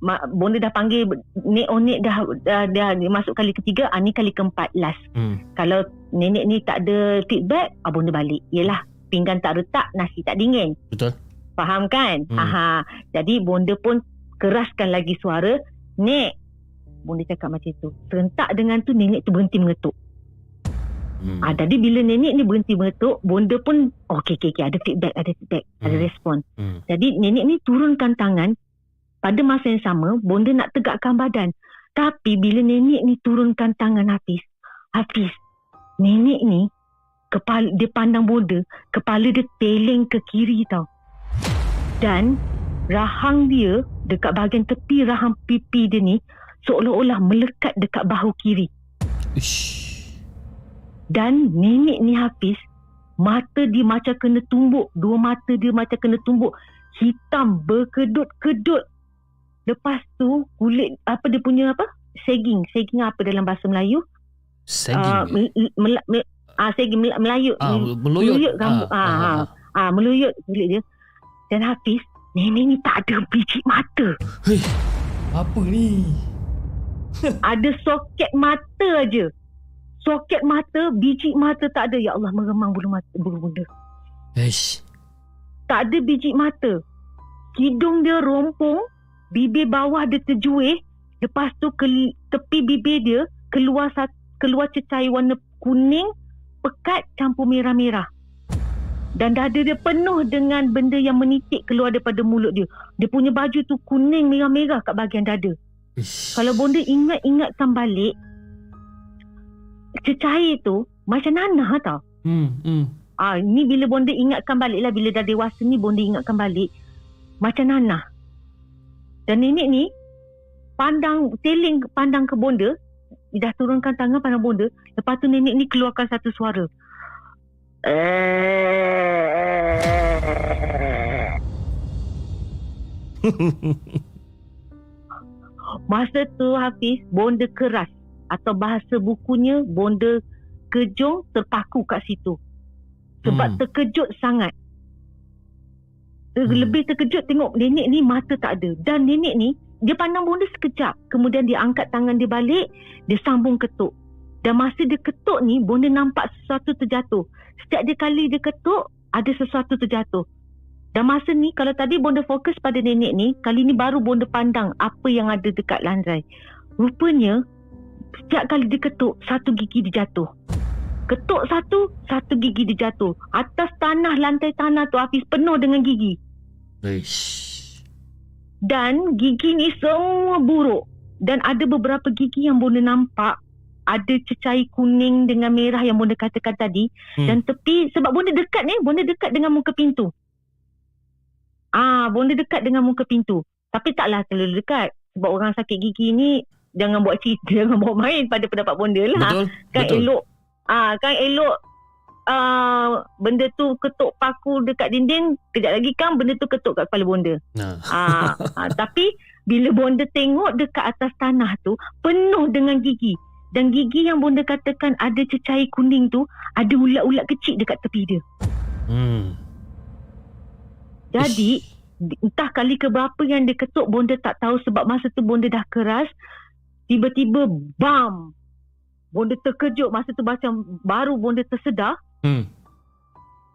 ma, bonda dah panggil nek oh nek dah, dah, dah, dah masuk kali ketiga ah ni kali keempat last.
Hmm.
Kalau nenek ni tak ada feedback ah bonda balik. Yelah pinggan tak retak nasi tak dingin.
Betul.
Faham kan?
Hmm.
Aha. Jadi bonda pun keraskan lagi suara, "Nek." Bonda cakap macam tu. Serentak dengan tu nenek tu berhenti mengetuk.
Hmm.
Ah, jadi bila nenek ni berhenti mengetuk, bonda pun okey okey okey ada feedback, ada feedback, ada
Hmm.
respon.
Hmm.
Jadi nenek ni turunkan tangan pada masa yang sama bonda nak tegakkan badan. Tapi bila nenek ni turunkan tangan Hafiz, Hafiz, nenek ni kepala dia pandang bonda, kepala dia teleng ke kiri tau. Dan rahang dia dekat bahagian tepi rahang pipi dia ni seolah-olah melekat dekat bahu kiri.
Ish.
Dan nenek ni Hafiz Mata dia macam kena tumbuk Dua mata dia macam kena tumbuk Hitam berkedut-kedut Lepas tu kulit Apa dia punya apa Seging Seging apa dalam bahasa Melayu
Sagging.
Ah, mel, mel, mel, ah, mel, Melayu
ah,
Mel-
meluyut.
meluyut rambut. Ah, ah. ah, Meluyut kulit dia Dan Hafiz Nenek ni tak ada biji mata
Hei, apa ni? <laughs>
Ada soket mata aja Soket mata Biji mata tak ada Ya Allah meremang bulu mata Bulu bunda
Ish.
tak ada biji mata. Hidung dia rompong, bibir bawah dia terjuih, lepas tu ke, tepi bibir dia keluar keluar cecair warna kuning, pekat campur merah-merah. Dan dada dia penuh dengan benda yang menitik keluar daripada mulut dia. Dia punya baju tu kuning merah-merah kat bahagian dada.
Ish.
Kalau bonda ingat-ingatkan balik, cecair tu macam nanah tau.
Hmm. Hmm.
Ah, ni bila bonda ingatkan balik lah bila dah dewasa ni bonda ingatkan balik macam nanah. Dan nenek ni pandang teling pandang ke bonda, dah turunkan tangan pandang bonda, lepas tu nenek ni keluarkan satu suara. <laughs> Masa tu Hafiz bonda keras atau bahasa bukunya bonda kejung terpaku kat situ. Sebab
hmm.
terkejut sangat.
Hmm.
Hmm. Lebih terkejut tengok nenek ni mata tak ada. Dan nenek ni dia pandang bonda sekejap. Kemudian dia angkat tangan dia balik, dia sambung ketuk. Dan masa dia ketuk ni bonda nampak sesuatu terjatuh. Setiap dia kali dia ketuk ada sesuatu terjatuh. Dan masa ni kalau tadi bonda fokus pada nenek ni, kali ni baru bonda pandang apa yang ada dekat lantai. Rupanya setiap kali dia ketuk satu gigi dia jatuh. Ketuk satu, satu gigi dia jatuh. Atas tanah, lantai tanah tu Hafiz penuh dengan gigi.
Ish.
Dan gigi ni semua buruk. Dan ada beberapa gigi yang bonda nampak ada cecair kuning dengan merah yang bonda katakan tadi.
Hmm.
Dan tepi, sebab bonda dekat ni, bonda dekat dengan muka pintu. Ah, bonda dekat dengan muka pintu. Tapi taklah terlalu dekat. sebab orang sakit gigi ni jangan buat cerita, <laughs> jangan buat main pada pendapat bonda lah.
Betul?
Kan
Betul.
elok ah kan elok ah benda tu ketuk paku dekat dinding, kejap lagi kan benda tu ketuk kat kepala bonda.
Nah.
Ah, <laughs> ah tapi bila bonda tengok dekat atas tanah tu penuh dengan gigi dan gigi yang bonda katakan ada cecair kuning tu ada ulat-ulat kecil dekat tepi dia.
Hmm.
Jadi di- entah kali ke berapa yang dia ketuk bonda tak tahu sebab masa tu bonda dah keras tiba-tiba bam bonda terkejut masa tu macam baru bonda tersedar
Hmm.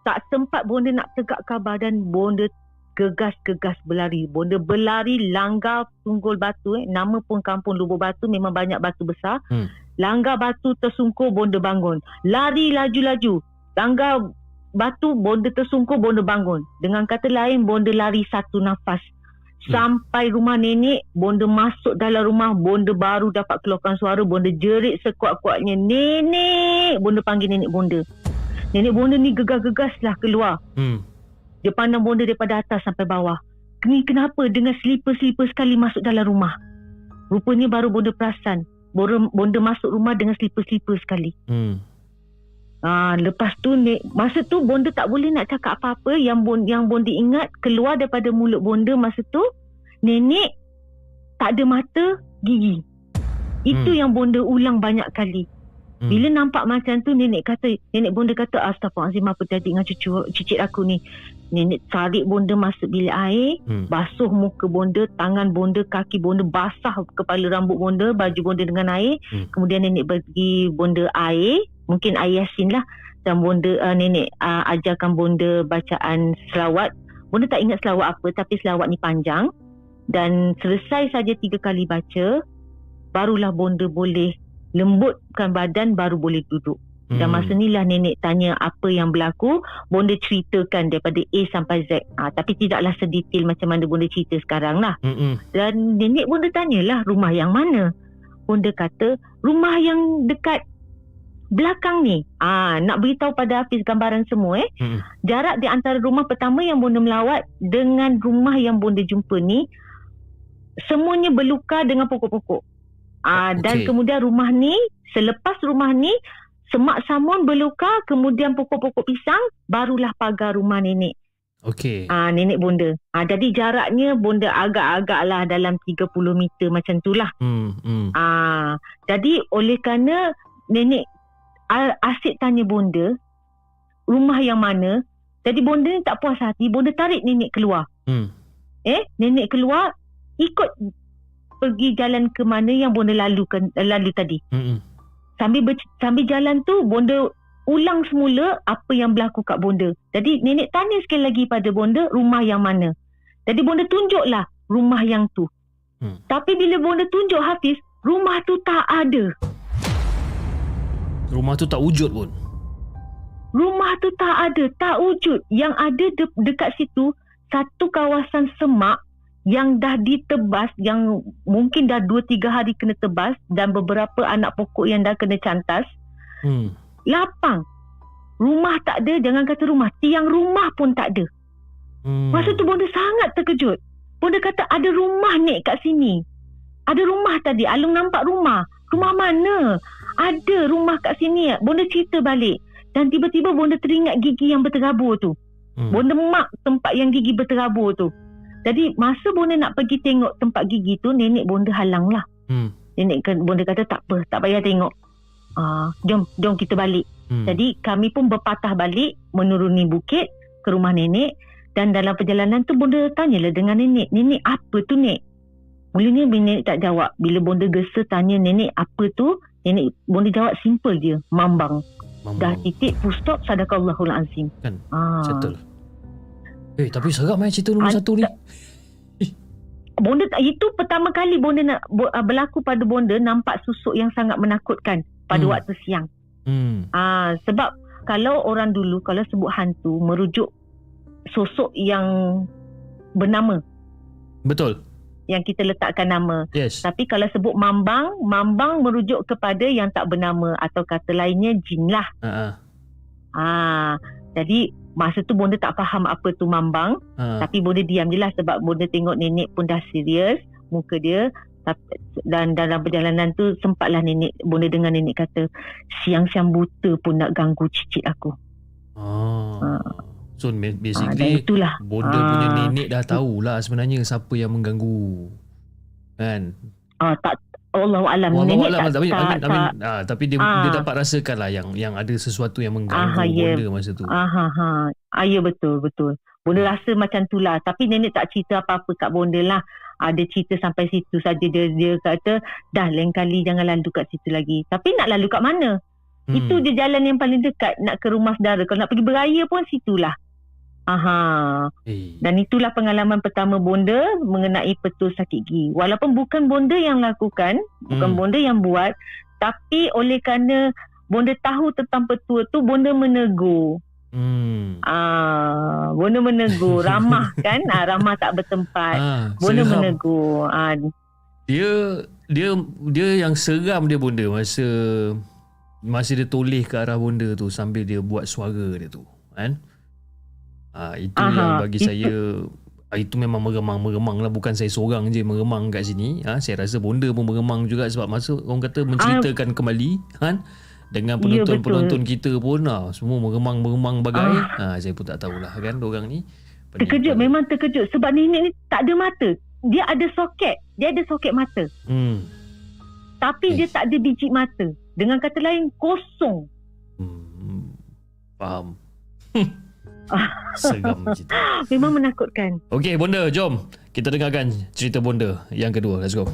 tak sempat bonda nak tegakkan badan bonda gegas-gegas berlari. Bonda berlari langgar tunggul batu eh. nama pun kampung lubuk batu memang banyak batu besar.
Hmm.
langgar batu tersungkur bonda bangun. Lari laju-laju. Langgar batu bonda tersungkur bonda bangun. Dengan kata lain bonda lari satu nafas. Sampai rumah nenek bonda masuk dalam rumah bonda baru dapat keluarkan suara bonda jerit sekuat-kuatnya. Nenek! Bonda panggil nenek bonda nenek bonda ni gegas-gegas lah keluar
Hmm.
dia pandang bonda daripada atas sampai bawah. Ni kenapa dengan selipar-selipar sekali masuk dalam rumah? Rupanya baru bonda perasan. Bonda, bonda masuk rumah dengan selipar-selipar sekali.
Hmm.
Ah, lepas tu ni, masa tu bonda tak boleh nak cakap apa-apa yang bonda, yang bonda ingat keluar daripada mulut bonda masa tu nenek tak ada mata gigi. Itu
Hmm.
yang bonda ulang banyak kali.
Hmm.
Bila nampak macam tu nenek kata nenek bonda kata astagfirullahalazim apa tadi dengan cucu cicit aku ni. Nenek tarik bonda masuk bilik air,
Hmm.
basuh muka bonda, tangan bonda, kaki bonda basah kepala rambut bonda, baju bonda dengan air.
Hmm.
Kemudian nenek bagi bonda air, mungkin air yasin lah dan bonda uh, nenek uh, ajarkan bonda bacaan selawat. Bonda tak ingat selawat apa tapi selawat ni panjang dan selesai saja tiga kali baca barulah bonda boleh lembutkan badan baru boleh duduk. Dan
Hmm.
masa ni lah nenek tanya apa yang berlaku, bonda ceritakan daripada A sampai Z. Ha, tapi tidaklah sedetail macam mana bonda cerita sekarang lah.
Hmm. Hmm.
Dan nenek bonda tanyalah rumah yang mana. Bonda kata rumah yang dekat belakang ni. Ah, nak beritahu pada Hafiz gambaran semua eh.
Hmm.
Jarak di antara rumah pertama yang bonda melawat dengan rumah yang bonda jumpa ni semuanya berluka dengan pokok-pokok. Ah dan kemudian rumah ni selepas rumah ni semak samun berluka kemudian pokok-pokok pisang barulah pagar rumah nenek.
Okey.
Ah nenek bonda. Ah jadi jaraknya bonda agak-agak lah dalam 30 meter macam tu lah.
Hmm. Hmm.
Ah jadi oleh kerana nenek a- asyik tanya bonda rumah yang mana. Jadi bonda ni tak puas hati, bonda tarik nenek keluar.
Hmm.
Eh, nenek keluar ikut pergi jalan ke mana yang bonda lalukan lalu tadi.
Hmm.
Sambil ber, sambil jalan tu bonda ulang semula apa yang berlaku kat bonda. Jadi nenek tanya sekali lagi pada bonda rumah yang mana. Jadi bonda tunjuklah rumah yang tu.
Hmm.
Tapi bila bonda tunjuk Hafiz, rumah tu tak ada.
Rumah tu tak wujud pun.
Rumah tu tak ada, tak wujud. Yang ada de- dekat situ satu kawasan semak yang dah ditebas yang mungkin dah 2 3 hari kena tebas dan beberapa anak pokok yang dah kena cantas.
Hmm.
Lapang. Rumah tak ada, jangan kata rumah, tiang rumah pun tak ada.
Hmm.
Masa tu bonda sangat terkejut. Bonda kata ada rumah nek kat sini. Ada rumah tadi. Alung nampak rumah. Rumah mana? Ada rumah kat sini. Bonda cerita balik. Dan tiba-tiba bonda teringat gigi yang berterabur tu.
Hmm.
Bonda mak tempat yang gigi berterabur tu. Jadi masa bonda nak pergi tengok tempat gigi tu, nenek bonda halang lah.
Hmm.
Nenek kan- bonda kata tak apa, tak payah tengok. Ah, jom, jom kita balik.
Hmm.
Jadi kami pun berpatah balik menuruni bukit ke rumah nenek dan dalam perjalanan tu bonda tanyalah dengan nenek, nenek apa tu nek? Mulanya nenek tak jawab. Bila bonda gesa tanya nenek apa tu, nenek bonda jawab simple je, mambang. Dah
Mambang.
titik full stop sadaqallahul azim.
Kan,
Ah.
Settle. Eh, tapi serap main cerita nombor
Ah,
satu ni.
Bonda itu pertama kali bonda nak ah, berlaku pada bonda nampak susuk yang sangat menakutkan pada
Hmm.
waktu siang.
Hmm.
Ah sebab kalau orang dulu kalau sebut hantu merujuk sosok yang bernama
Betul.
yang kita letakkan nama.
Yes.
Tapi kalau sebut mambang, mambang merujuk kepada yang tak bernama atau kata lainnya jin lah.
Ah.
Ah jadi masa tu bonda tak faham apa tu mambang,
Ha.
tapi bonda diam je lah sebab bonda tengok nenek pun dah serius, muka dia dan dalam perjalanan tu sempatlah nenek bonda dengan nenek kata siang-siang buta pun nak ganggu cicit aku.
Ah. So ma-
Ah, dan
basically
itulah.
bonda punya
Ah.
nenek dah tahulah sebenarnya siapa yang mengganggu. Kan?
Ah, tak Allah alam
Wallahu
nenek
alam
tak,
tapi
tak,
mean,
tak,
ah, tapi dia
Ah.
dia dapat rasakan lah yang yang ada sesuatu yang mengganggu
Ah, ya.
bonda masa tu.
Ah, ha, ha. ah, ya betul, betul. Bonda rasa macam tu lah. Tapi nenek tak cerita apa-apa kat bonda lah. Ah, dia cerita sampai situ saja. Dia, dia kata, dah lain kali jangan lalu kat situ lagi. Tapi nak lalu kat mana?
Hmm.
Itu je jalan yang paling dekat nak ke rumah saudara. Kalau nak pergi beraya pun situlah. Aha.
Eh.
Dan itulah pengalaman pertama bonda mengenai petul sakit gigi. Walaupun bukan bonda yang lakukan, bukan
Hmm.
bonda yang buat, tapi oleh kerana bonda tahu tentang petua tu, bonda menegur.
Hmm.
Ah, bonda menegur, <laughs> ramah kan? Ah, ramah tak bertempat.
Ah,
Bonda
seram.
menegur. Ah,
Dia dia dia yang seram dia bonda masa masa dia toleh ke arah bonda tu sambil dia buat suara dia tu kan ah itu
Aha,
yang bagi
itu-
saya ah, itu memang meremang-meremang lah bukan saya seorang je meremang kat sini ah saya rasa bonda pun meremang juga sebab masa orang kata menceritakan kembali kan dengan.
Ya,
penonton-penonton kita pun ah, semua meremang-meremang bagai ah. saya pun tak tahulah kan orang ni
terkejut, memang terkejut. Sebab nenek ni tak ada mata. Dia ada soket. Dia ada soket mata.
hmm.
Tapi
Eh.
dia tak ada biji mata. Dengan kata lain, kosong.
hmm. faham <laughs> <laughs> seram tu
Memang menakutkan.
Okey, Bonda, jom kita dengarkan cerita Bonda yang kedua. Let's go.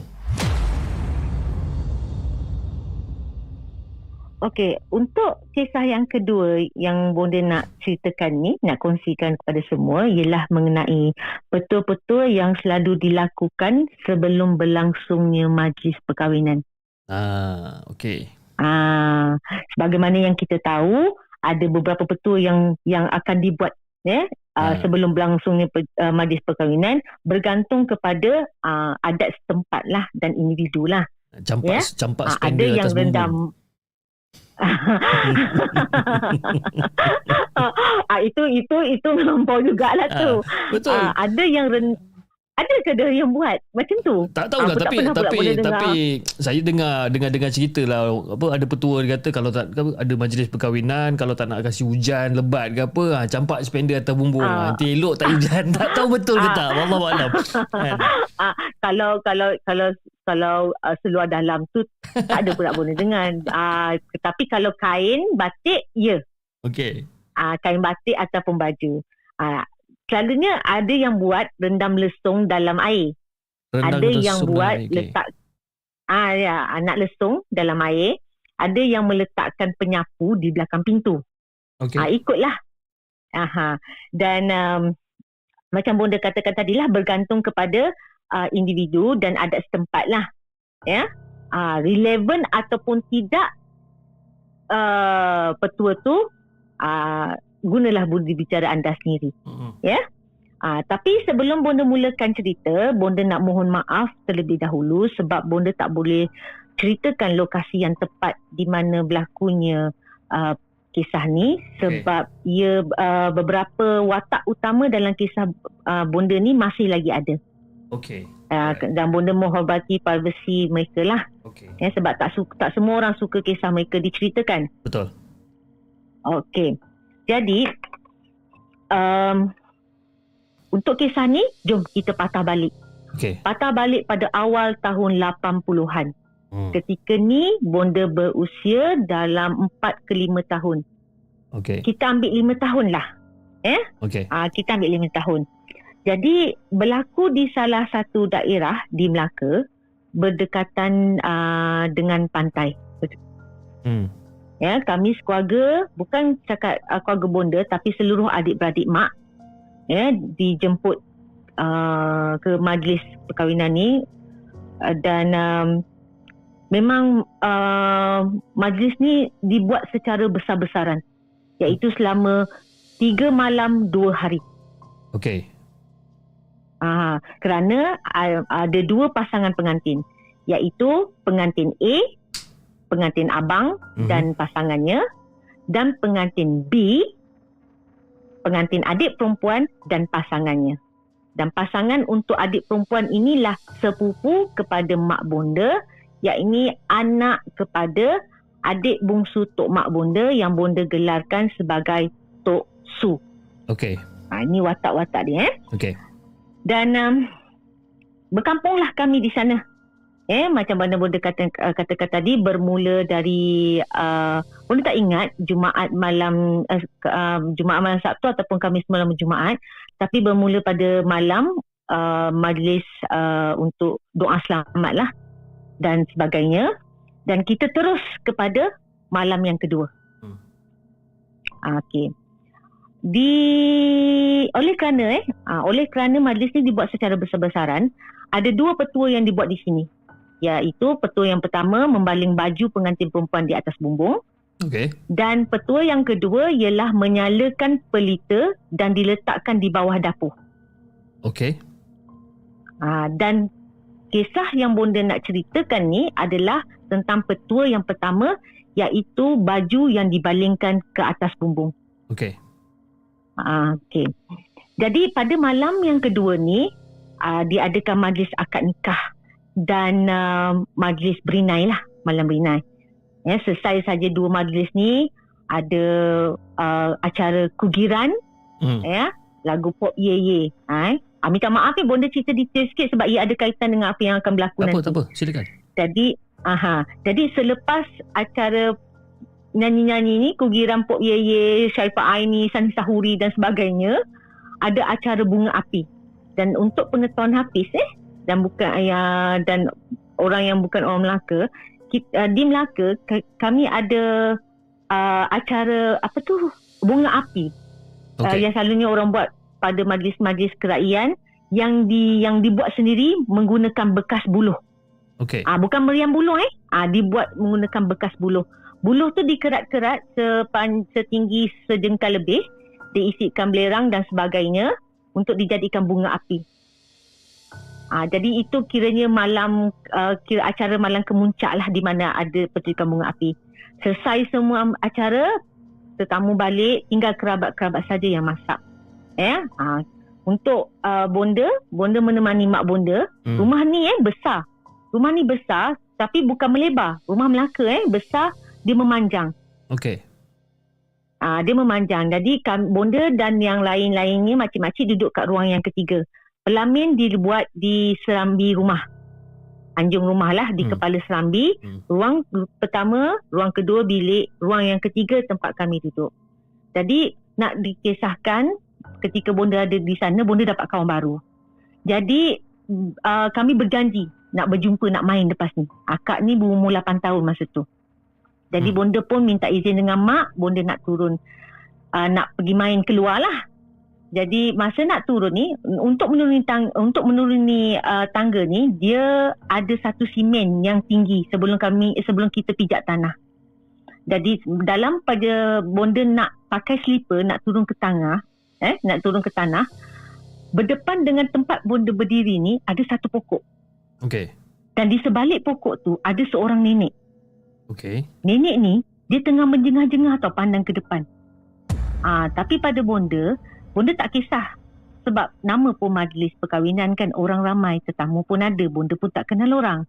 Okey, untuk kisah yang kedua yang Bonda nak ceritakan ni, nak kongsikan kepada semua ialah mengenai betul-betul yang selalu dilakukan sebelum berlangsungnya majlis perkahwinan.
Ah, okey.
Ah, sebagaimana yang kita tahu, ada beberapa petua yang yang akan dibuat ya
Ah.
uh, sebelum berlangsungnya pe, uh, majlis perkahwinan bergantung kepada uh, adat setempat lah dan individu lah.
Campak
Ya?
campak
Ah, ada yang rendam
bumbung. <laughs> <laughs>
ah, itu itu itu <laughs> melampau jugalah tu.
Betul.
Ah, ada yang ren, ada ke dia yang buat macam tu?
tak tahulah
aku tak
tapi
pula
tapi tapi saya dengar dengar dengar cerita lah apa ada petua dia kata kalau tak ada majlis perkahwinan kalau tak nak kasih hujan lebat ke apa ha, campak spender atas bumbung ha,
Ah.
nanti elok tak hujan <laughs> tak tahu betul ke
Ah.
tak wallahu alam kan <laughs>
kalau kalau kalau kalau uh, seluar dalam tu tak ada pula boleh dengan. Uh, tapi kalau kain batik, ya.
okey
Uh, kain batik ataupun baju. Uh, selalunya ada yang buat rendam lesung dalam air.
rendang
ada yang buat
air,
letak ah ya anak lesung dalam air. Ada yang meletakkan penyapu di belakang pintu.
okey
Ah ikutlah. Aha. Dan um, macam bonda katakan tadi lah bergantung kepada uh, individu dan adat setempat lah. Ya. Uh, relevan ataupun tidak uh, petua tu uh, gunalah budi bicara anda sendiri.
Mm-mm.
Ah, tapi sebelum bonda mulakan cerita, bonda nak mohon maaf terlebih dahulu sebab bonda tak boleh ceritakan lokasi yang tepat di mana berlakunya uh, kisah ni sebab ia uh, beberapa watak utama dalam kisah uh, bonda ni masih lagi ada.
okey
Uh,
Right.
dan bonda menghormati privasi mereka lah
okey
ya, sebab tak suka, tak semua orang suka kisah mereka diceritakan.
betul
Okey. Jadi um, untuk kisah ni jom kita patah balik.
okey
Patah balik pada awal tahun 80-an.
hmm.
Ketika ni bonda berusia dalam 4 ke 5 tahun.
okey
Kita ambil 5 tahun lah.
okey
Ah kita ambil 5 tahun. Jadi berlaku di salah satu daerah di Melaka berdekatan uh, dengan pantai.
hmm.
Ya, kami sekeluarga bukan cakap uh, keluarga bonda tapi seluruh adik-beradik mak ya dijemput uh, ke majlis perkahwinan ni uh, dan um, memang uh, majlis ni dibuat secara besar-besaran iaitu selama tiga malam dua hari.
okey
Ah, kerana uh, ada dua pasangan pengantin iaitu pengantin A, pengantin abang
Mhm.
dan pasangannya dan pengantin B, pengantin adik perempuan dan pasangannya. Dan pasangan untuk adik perempuan inilah sepupu kepada mak bonda, yakni anak kepada adik bungsu Tok Mak Bonda yang bonda gelarkan sebagai Tok Su.
Okey.
Ha, ini watak-watak dia. Eh?
Okey.
Dan um, berkampunglah kami di sana. Eh, macam mana bonda kata, uh, katakan tadi bermula dari uh, bonda tak ingat Jumaat malam uh, uh, Jumaat malam Sabtu ataupun Khamis malam Jumaat tapi bermula pada malam uh, majlis uh, untuk doa selamat lah dan sebagainya dan kita terus kepada malam yang kedua.
Hmm.
Ah, Okey. Di oleh kerana eh uh, oleh kerana majlis ni dibuat secara besar-besaran ada dua petua yang dibuat di sini iaitu petua yang pertama membaling baju pengantin perempuan di atas bumbung
Okey.
dan petua yang kedua ialah menyalakan pelita dan diletakkan di bawah dapur.
Okey.
Ha, dan kisah yang bonda nak ceritakan ni adalah tentang petua yang pertama iaitu baju yang dibalingkan ke atas bumbung.
Okey.
Ha, okay. Jadi pada malam yang kedua ni uh, diadakan majlis akad nikah dan uh, majlis berinai lah malam berinai. Ya, selesai saja dua majlis ni ada uh, acara kugiran
Hmm.
ya lagu pop ye ye ha, eh. Ah, minta maaf ni bonda cerita detail sikit sebab ia ada kaitan dengan apa yang akan berlaku
Tak apa,
nanti.
tak apa. Silakan.
Jadi, aha, jadi selepas acara nyanyi-nyanyi ni, Kugiran Pop Ye Ye, Syaifah Aini, Sani Sahuri dan sebagainya, ada acara bunga api. Dan untuk pengetahuan Hafiz eh, dan bukan ya, dan orang yang bukan orang Melaka, kita, uh, di Melaka k- kami ada uh, acara apa tu bunga api okay. uh, yang selalunya orang buat pada majlis-majlis kerajaan yang di yang dibuat sendiri menggunakan bekas buluh.
Okey.
Ah bukan meriam buluh eh. Ah dibuat menggunakan bekas buluh. Buluh tu dikerat-kerat sepan, setinggi sejengkal lebih, diisikan belerang dan sebagainya untuk dijadikan bunga api. Ah jadi itu kiranya malam uh, kira acara malam kemuncak lah di mana ada pertunjukan bunga api. Selesai semua acara, tetamu balik, tinggal kerabat-kerabat saja yang masak. Eh, ah untuk uh, bonda, bonda menemani mak bonda
Hmm.
Rumah ni eh besar. Rumah ni besar tapi bukan melebar. Rumah Melaka eh besar dia memanjang.
Okey.
Ah dia memanjang. Jadi kam, bonda dan yang lain-lainnya makcik-makcik duduk kat ruang yang ketiga. Pelamin dibuat di serambi rumah. Anjung rumah lah di
Hmm.
kepala serambi.
Hmm.
Ruang pertama, ruang kedua bilik, ruang yang ketiga tempat kami duduk. Jadi nak dikisahkan ketika bonda ada di sana, bonda dapat kawan baru. Jadi uh, kami berjanji nak berjumpa nak main lepas ni. Akak ni berumur 8 tahun masa tu. Jadi
Hmm.
bonda pun minta izin dengan mak, bonda nak turun uh, nak pergi main keluar lah. Jadi masa nak turun ni untuk menuruni tang untuk menuruni uh, tangga ni dia ada satu simen yang tinggi sebelum kami sebelum kita pijak tanah. Jadi dalam pada bonda nak pakai slipper nak turun ke tengah eh nak turun ke tanah berdepan dengan tempat bonda berdiri ni ada satu pokok
Okey.
dan di sebalik pokok tu ada seorang nenek.
Okey.
Nenek ni dia tengah menjengah-jengah atau pandang ke depan. Ah, tapi pada bonda, bonda tak kisah. Sebab nama pun majlis perkahwinan kan orang ramai, tetamu pun ada, bonda pun tak kenal orang.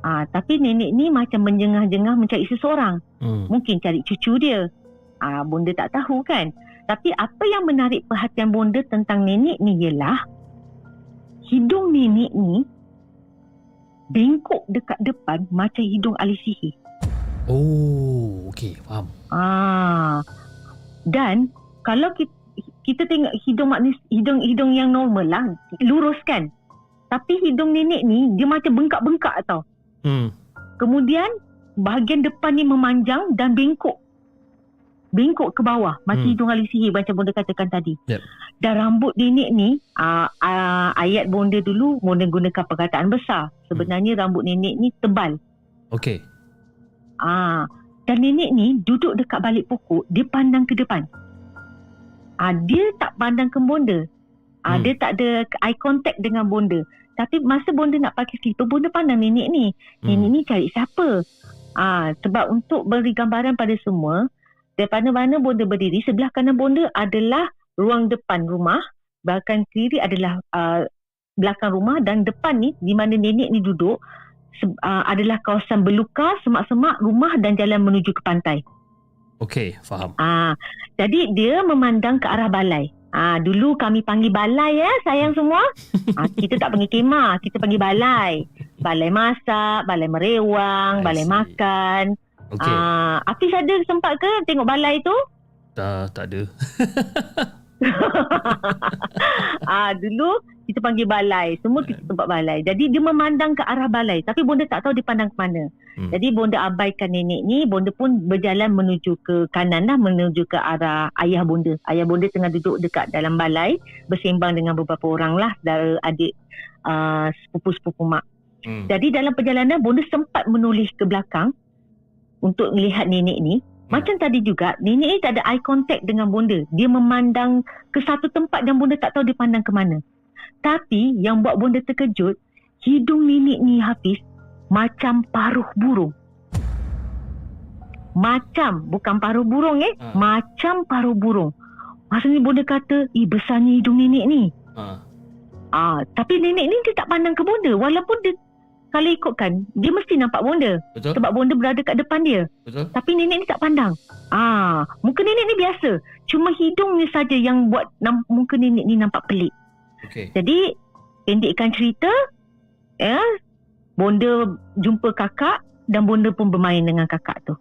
Ah, tapi nenek ni macam menjengah-jengah mencari seseorang.
Hmm.
Mungkin cari cucu dia. Ah, bonda tak tahu kan. Tapi apa yang menarik perhatian bonda tentang nenek ni ialah hidung nenek ni bengkok dekat depan macam hidung ahli sihir.
Oh, okey, faham.
Ah. Dan kalau kita, kita tengok hidung manis hidung hidung yang normal lah lurus kan. Tapi hidung nenek ni dia macam bengkak-bengkak tau.
Hmm.
Kemudian bahagian depan ni memanjang dan bengkok. Bengkok ke bawah macam
Hmm.
hidung ahli sihir macam bonda katakan tadi.
Yep.
Dan rambut nenek ni uh, uh, ayat bonda dulu bonda gunakan perkataan besar. Sebenarnya rambut nenek ni tebal.
Okey.
Ah, dan nenek ni duduk dekat balik pokok, dia pandang ke depan. Ah, dia tak pandang ke bonda. Ah,
Hmm.
dia tak ada eye contact dengan bonda. Tapi masa bonda nak pakai slipper, bonda pandang nenek ni. Nenek
Hmm.
ni cari siapa? Ah, sebab untuk beri gambaran pada semua, daripada mana bonda berdiri, sebelah kanan bonda adalah ruang depan rumah, belakang kiri adalah uh, belakang rumah dan depan ni di mana nenek ni duduk uh, adalah kawasan belukar, semak-semak rumah dan jalan menuju ke pantai.
Okey, faham.
Ah, jadi dia memandang ke arah balai. Ah, dulu kami panggil balai ya, sayang semua. Ah, kita tak panggil kemah, kita panggil balai. Balai masak, balai merewang,
I
balai
see.
makan.
Okey.
Ah, Hafiz ada sempat ke tengok balai tu?
Tak tak ada. <laughs>
ah, dulu kita panggil balai. Semua kita tempat balai. Jadi dia memandang ke arah balai. Tapi bonda tak tahu dia pandang ke mana.
Hmm.
Jadi bonda abaikan nenek ni. Bonda pun berjalan menuju ke kanan lah. Menuju ke arah ayah bonda. Ayah bonda tengah duduk dekat dalam balai. Bersembang dengan beberapa orang lah. Dari adik uh, sepupu-sepupu mak.
Hmm.
Jadi dalam perjalanan bonda sempat menoleh ke belakang. Untuk melihat nenek ni. Macam tadi juga, nenek ni tak ada eye contact dengan bonda. Dia memandang ke satu tempat dan bonda tak tahu dia pandang ke mana. Tapi yang buat bonda terkejut, hidung nenek ni Hafiz macam paruh burung. Macam, bukan paruh burung eh.
Ha.
Macam paruh burung. Masa ni bonda kata, eh besarnya hidung nenek ni.
Ha.
Ah, tapi nenek ni dia tak pandang ke bonda. Walaupun dia, kalau ikutkan, dia mesti nampak bonda.
Betul?
Sebab bonda berada kat depan dia.
Betul?
Tapi nenek ni tak pandang. Ah, muka nenek ni biasa. Cuma hidungnya saja yang buat nam- muka nenek ni nampak pelik.
Okey.
Jadi, pendekkan cerita, ya, bonda jumpa kakak dan bonda pun bermain dengan kakak tu.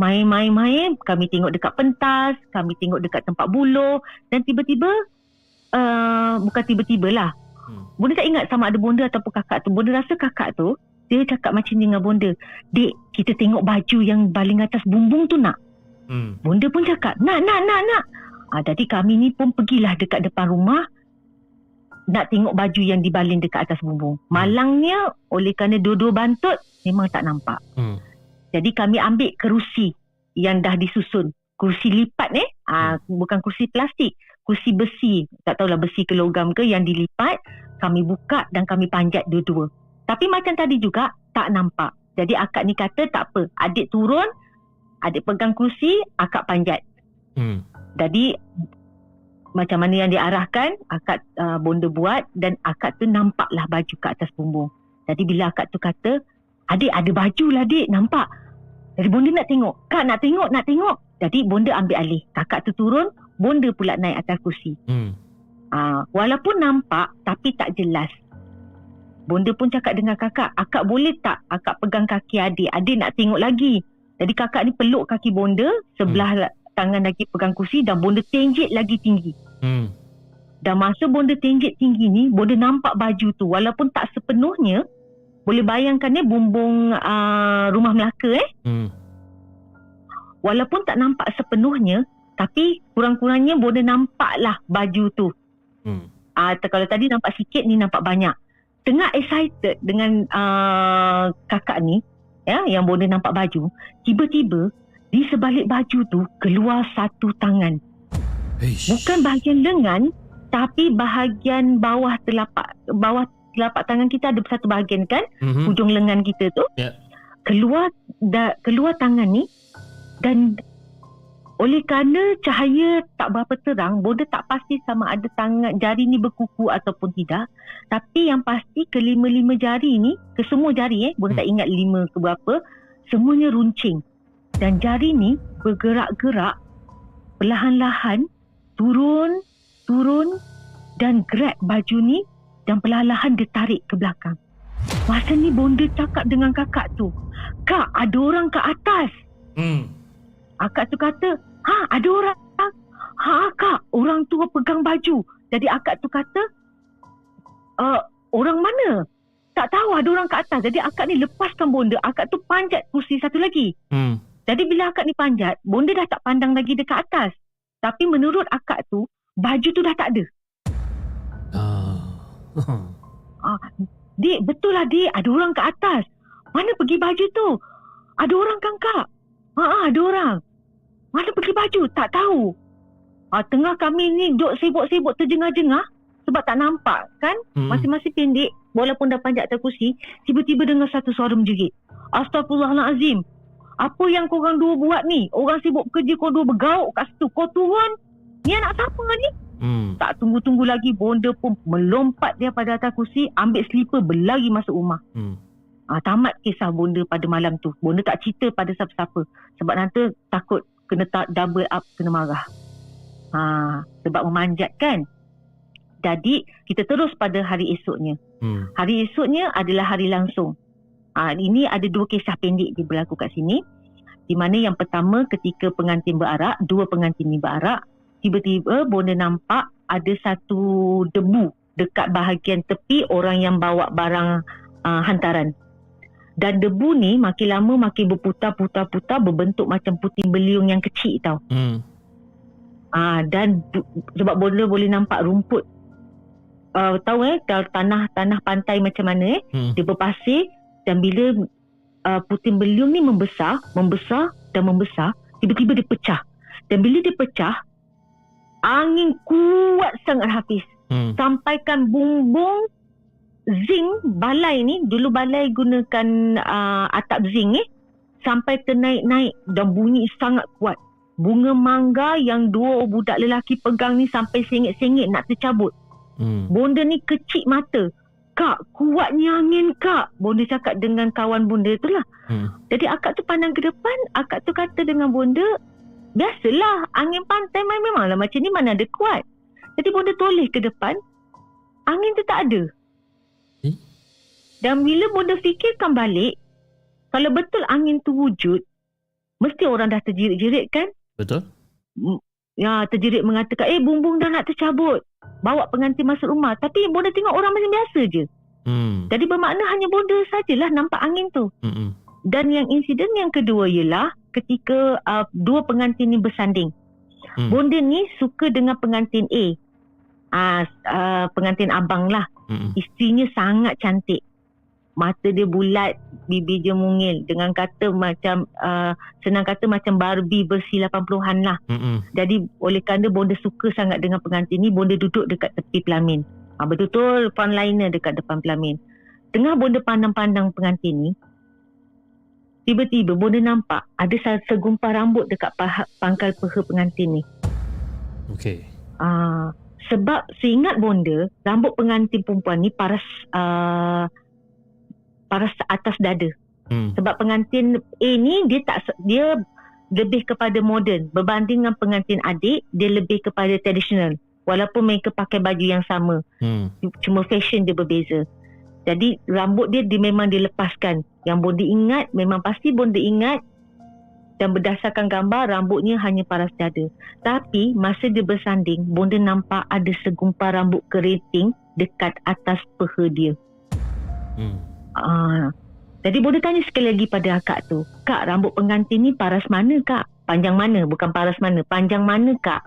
Main-main-main, kami tengok dekat pentas, kami tengok dekat tempat buluh dan tiba-tiba, uh, bukan tiba-tiba lah.
Hmm.
Bonda tak ingat sama ada bonda ataupun kakak tu. Bonda rasa kakak tu, dia cakap macam ni dengan bonda. Dek, kita tengok baju yang baling atas bumbung tu nak.
Hmm.
Bonda pun cakap, nak, nak, nak, nak. Ah, jadi kami ni pun pergilah dekat depan rumah nak tengok baju yang dibaling dekat atas bumbung. Malangnya oleh kerana dua-dua bantut memang tak nampak.
Hmm.
Jadi kami ambil kerusi yang dah disusun. Kursi lipat eh. Ah, bukan kursi plastik. Kursi besi. Tak tahulah besi ke logam ke yang dilipat. Kami buka dan kami panjat dua-dua. Tapi macam tadi juga tak nampak. Jadi akak ni kata tak apa. Adik turun. Adik pegang kursi. Akak panjat.
Hmm.
Jadi macam mana yang diarahkan akak uh, bonda buat dan akak tu nampaklah baju kat atas bumbung. Jadi bila akak tu kata, adik ada baju lah adik, nampak. Jadi bonda nak tengok, kak nak tengok, nak tengok. Jadi bonda ambil alih. Kakak tu turun, bonda pula naik atas kursi.
Hmm.
Uh, walaupun nampak tapi tak jelas. Bonda pun cakap dengan kakak, akak boleh tak akak pegang kaki adik? Adik nak tengok lagi. Jadi kakak ni peluk kaki bonda, sebelah hmm. tangan lagi pegang kursi dan bonda tenjit lagi tinggi.
Hmm.
Dan masa bonda tenjit tinggi ni, bonda nampak baju tu. Walaupun tak sepenuhnya, boleh bayangkan ni bumbung uh, rumah Melaka eh.
Hmm.
Walaupun tak nampak sepenuhnya, tapi kurang-kurangnya bonda nampaklah baju tu.
Hmm.
Ah, uh, kalau tadi nampak sikit ni nampak banyak. Tengah excited dengan uh, kakak ni, ya, yang bonda nampak baju, tiba-tiba di sebalik baju tu keluar satu tangan.
Eish.
Bukan bahagian lengan, tapi bahagian bawah telapak bawah telapak tangan kita ada satu bahagian kan,
Mhm.
hujung lengan kita tu.
Ya.
Keluar da, keluar tangan ni dan oleh kerana cahaya tak berapa terang, bonda tak pasti sama ada tangan jari ni berkuku ataupun tidak. Tapi yang pasti kelima-lima jari ni, ke semua jari eh, bonda
Hmm.
tak ingat lima ke berapa, semuanya runcing. Dan jari ni bergerak-gerak perlahan-lahan turun, turun dan grab baju ni dan perlahan-lahan dia tarik ke belakang. Masa ni bonda cakap dengan kakak tu, Kak, ada orang kat atas.
Hmm.
Akak tu kata, ha ada orang. Ha kak, orang tu pegang baju. Jadi akak tu kata, uh, orang mana? Tak tahu ada orang kat atas. Jadi akak ni lepaskan bonda. Akak tu panjat kursi satu lagi.
Hmm.
Jadi bila akak ni panjat, bonda dah tak pandang lagi dekat atas. Tapi menurut akak tu, baju tu dah tak ada.
Ah.
Dik, betul lah dik. Ada orang kat atas. Mana pergi baju tu? Ada orang kan kak? Ha, ada orang. Mana pergi baju? Tak tahu. Ha, tengah kami ni duk sibuk-sibuk terjengah-jengah. Sebab tak nampak kan?
Hmm.
Masih-masih pendek. Walaupun dah panjat atas kursi. Tiba-tiba dengar satu suara menjerit. Astaghfirullahalazim. Apa yang korang dua buat ni? Orang sibuk kerja kau dua bergauk kat situ. Kau turun. Ni anak siapa ni?
Hmm.
Tak tunggu-tunggu lagi bonda pun melompat daripada atas kursi, ambil slipper berlari masuk rumah.
Hmm.
Ah, tamat kisah bonda pada malam tu. Bonda tak cerita pada siapa-siapa. Sebab nanti takut kena tak double up, kena marah. Ha, sebab memanjat kan. Jadi kita terus pada hari esoknya.
Hmm.
Hari esoknya adalah hari langsung. Ha, ini ada dua kisah pendek dia berlaku kat sini. Di mana yang pertama ketika pengantin berarak, dua pengantin ni berarak, tiba-tiba bonda nampak ada satu debu dekat bahagian tepi orang yang bawa barang uh, hantaran. Dan debu ni makin lama makin berputar-putar-putar berbentuk macam puting beliung yang kecil tau.
Hmm.
Ah dan bu- sebab bonda boleh nampak rumput. Uh, tahu eh kalau tanah tanah pantai macam mana eh
Hmm.
dia berpasir dan bila uh, puting beliung ni membesar, membesar dan membesar, tiba-tiba dia pecah. Dan bila dia pecah, angin kuat sangat Hafiz.
Hmm.
Sampaikan bumbung zinc balai ni, dulu balai gunakan uh, atap zinc eh, sampai ternaik-naik dan bunyi sangat kuat. Bunga mangga yang dua budak lelaki pegang ni sampai sengit-sengit nak tercabut.
Hmm.
Bonda ni kecil mata. Kak, kuatnya angin kak. Bonda cakap dengan kawan bonda tu lah.
Hmm.
Jadi akak tu pandang ke depan, akak tu kata dengan bonda, biasalah angin pantai memanglah macam ni mana ada kuat. Jadi bonda toleh ke depan, angin tu tak ada. Dan bila bonda fikirkan balik, kalau betul angin tu wujud, mesti orang dah terjerit-jerit kan?
Betul?
Ya, terjerit mengatakan, eh bumbung dah nak tercabut. Bawa pengantin masuk rumah. Tapi bonda tengok orang macam biasa je.
Hmm.
Jadi bermakna hanya bonda sajalah nampak angin tu.
Hmm.
Dan yang insiden yang kedua ialah ketika uh, dua pengantin ni bersanding.
Hmm.
Hmm. Bonda ni suka dengan pengantin A. Uh, uh, pengantin abang lah.
Hmm.
Isterinya sangat cantik. Mata dia bulat, bibir dia mungil. Dengan kata macam, uh, senang kata macam Barbie bersih 80-an lah.
Hmm. hmm.
Jadi oleh kerana bonda suka sangat dengan pengantin ni, bonda duduk dekat tepi pelamin. Ha, betul-betul frontliner dekat depan pelamin. Tengah bonda pandang-pandang pengantin ni, tiba-tiba bonda nampak ada segumpal rambut dekat paha, pangkal peha pengantin ni.
Okey.
Ah, sebab seingat bonda, rambut pengantin perempuan ni paras uh, paras atas dada.
Hmm.
Sebab pengantin A ni dia tak dia lebih kepada moden berbanding dengan pengantin adik dia lebih kepada tradisional walaupun mereka pakai baju yang sama
Hmm.
cuma fashion dia berbeza jadi rambut dia, dia memang dilepaskan yang bonda ingat memang pasti bonda ingat dan berdasarkan gambar rambutnya hanya paras dada tapi masa dia bersanding bonda nampak ada segumpal rambut keriting dekat atas peha dia
Hmm.
Ah. Jadi boleh tanya sekali lagi pada akak tu. Kak, rambut pengantin ni paras mana kak? Panjang mana? Bukan paras mana. Panjang mana kak?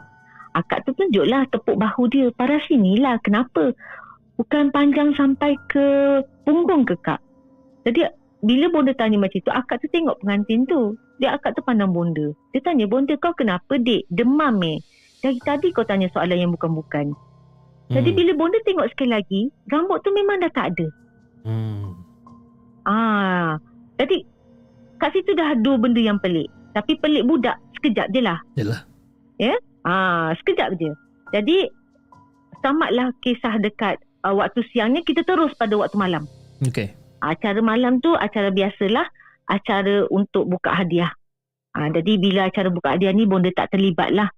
Akak tu tunjuklah tepuk bahu dia. Paras inilah. Kenapa? Bukan panjang sampai ke punggung ke kak? Jadi bila bonda tanya macam tu, akak tu tengok pengantin tu. Dia akak tu pandang bonda. Dia tanya, bonda kau kenapa dek? Demam eh? Dari tadi kau tanya soalan yang bukan-bukan. Jadi
Hmm.
bila bonda tengok sekali lagi, rambut tu memang dah tak ada.
Hmm.
Ah, jadi kat situ dah dua benda yang pelik. Tapi pelik budak sekejap je lah.
Yalah.
Ah, sekejap je. Jadi tamatlah kisah dekat uh, waktu siangnya kita terus pada waktu malam.
Okey.
Acara malam tu acara biasalah, acara untuk buka hadiah. Ah, jadi bila acara buka hadiah ni bonda tak terlibat lah.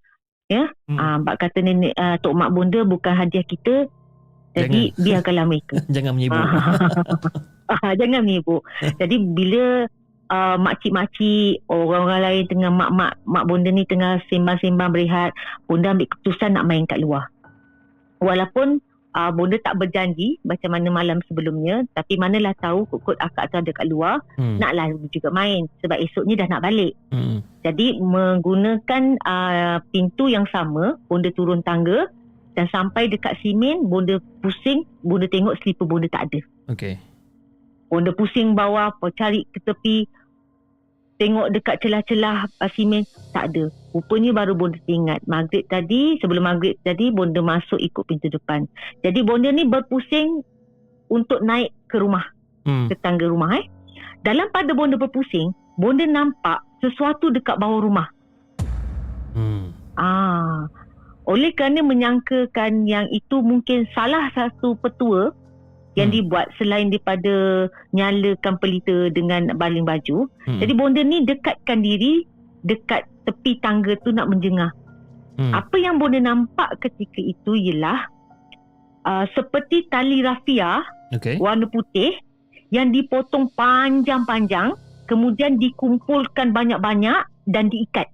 Ya.
Hmm.
Ah, bab kata nenek uh, tok mak bonda bukan hadiah kita. Jadi biarkanlah mereka. <laughs>
Jangan menyibuk. <laughs>
Ah, jangan menipu. Jadi bila uh, makcik-makcik, orang-orang lain tengah mak-mak, mak bonda ni tengah sembang-sembang berehat, bonda ambil keputusan nak main kat luar. Walaupun uh, bonda tak berjanji macam mana malam sebelumnya, tapi manalah tahu kut-kut akak tu ada kat luar,
Hmm.
naklah juga main sebab esoknya dah nak balik.
Hmm.
Jadi menggunakan uh, pintu yang sama, bonda turun tangga dan sampai dekat simen, bonda pusing, bonda tengok slipper bonda tak ada.
Okey.
Bonda pusing bawah, cari ke tepi. Tengok dekat celah-celah uh, simen, tak ada. Rupanya baru bonda ingat. Maghrib tadi, sebelum maghrib tadi, bonda masuk ikut pintu depan. Jadi bonda ni berpusing untuk naik ke rumah,
Hmm.
ke tangga rumah eh. Dalam pada bonda berpusing, bonda nampak sesuatu dekat bawah rumah.
Hmm.
Ah, oleh kerana menyangkakan yang itu mungkin salah satu petua yang
Hmm.
dibuat selain daripada nyalakan pelita dengan baling baju.
Hmm.
Jadi bonda ni dekatkan diri dekat tepi tangga tu nak menjengah.
Hmm.
Apa yang bonda nampak ketika itu ialah uh, seperti tali rafia
Okey.
warna putih yang dipotong panjang-panjang kemudian dikumpulkan banyak-banyak dan diikat.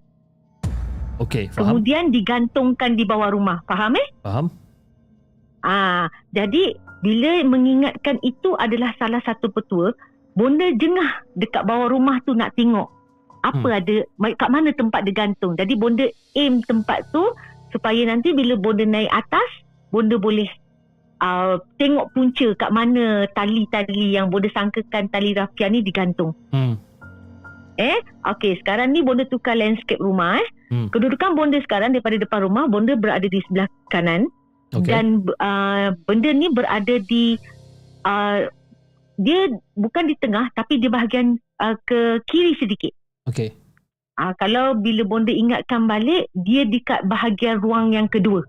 Okey, faham.
Kemudian digantungkan di bawah rumah. Faham eh?
Faham?
Ah, jadi bila mengingatkan itu adalah salah satu petua, bonda jengah dekat bawah rumah tu nak tengok apa
Hmm.
ada kat mana tempat dia gantung. Jadi bonda aim tempat tu supaya nanti bila bonda naik atas, bonda boleh uh, tengok punca kat mana tali-tali yang bonda sangkakan tali rafia ni digantung.
Hmm.
Eh, okey, sekarang ni bonda tukar landscape rumah eh.
Hmm.
Kedudukan bonda sekarang daripada depan rumah, bonda berada di sebelah kanan
Okey.
dan uh, benda ni berada di uh, dia bukan di tengah tapi di bahagian uh, ke kiri sedikit.
Okey.
Uh, kalau bila bonda ingatkan balik, dia dekat bahagian ruang yang kedua.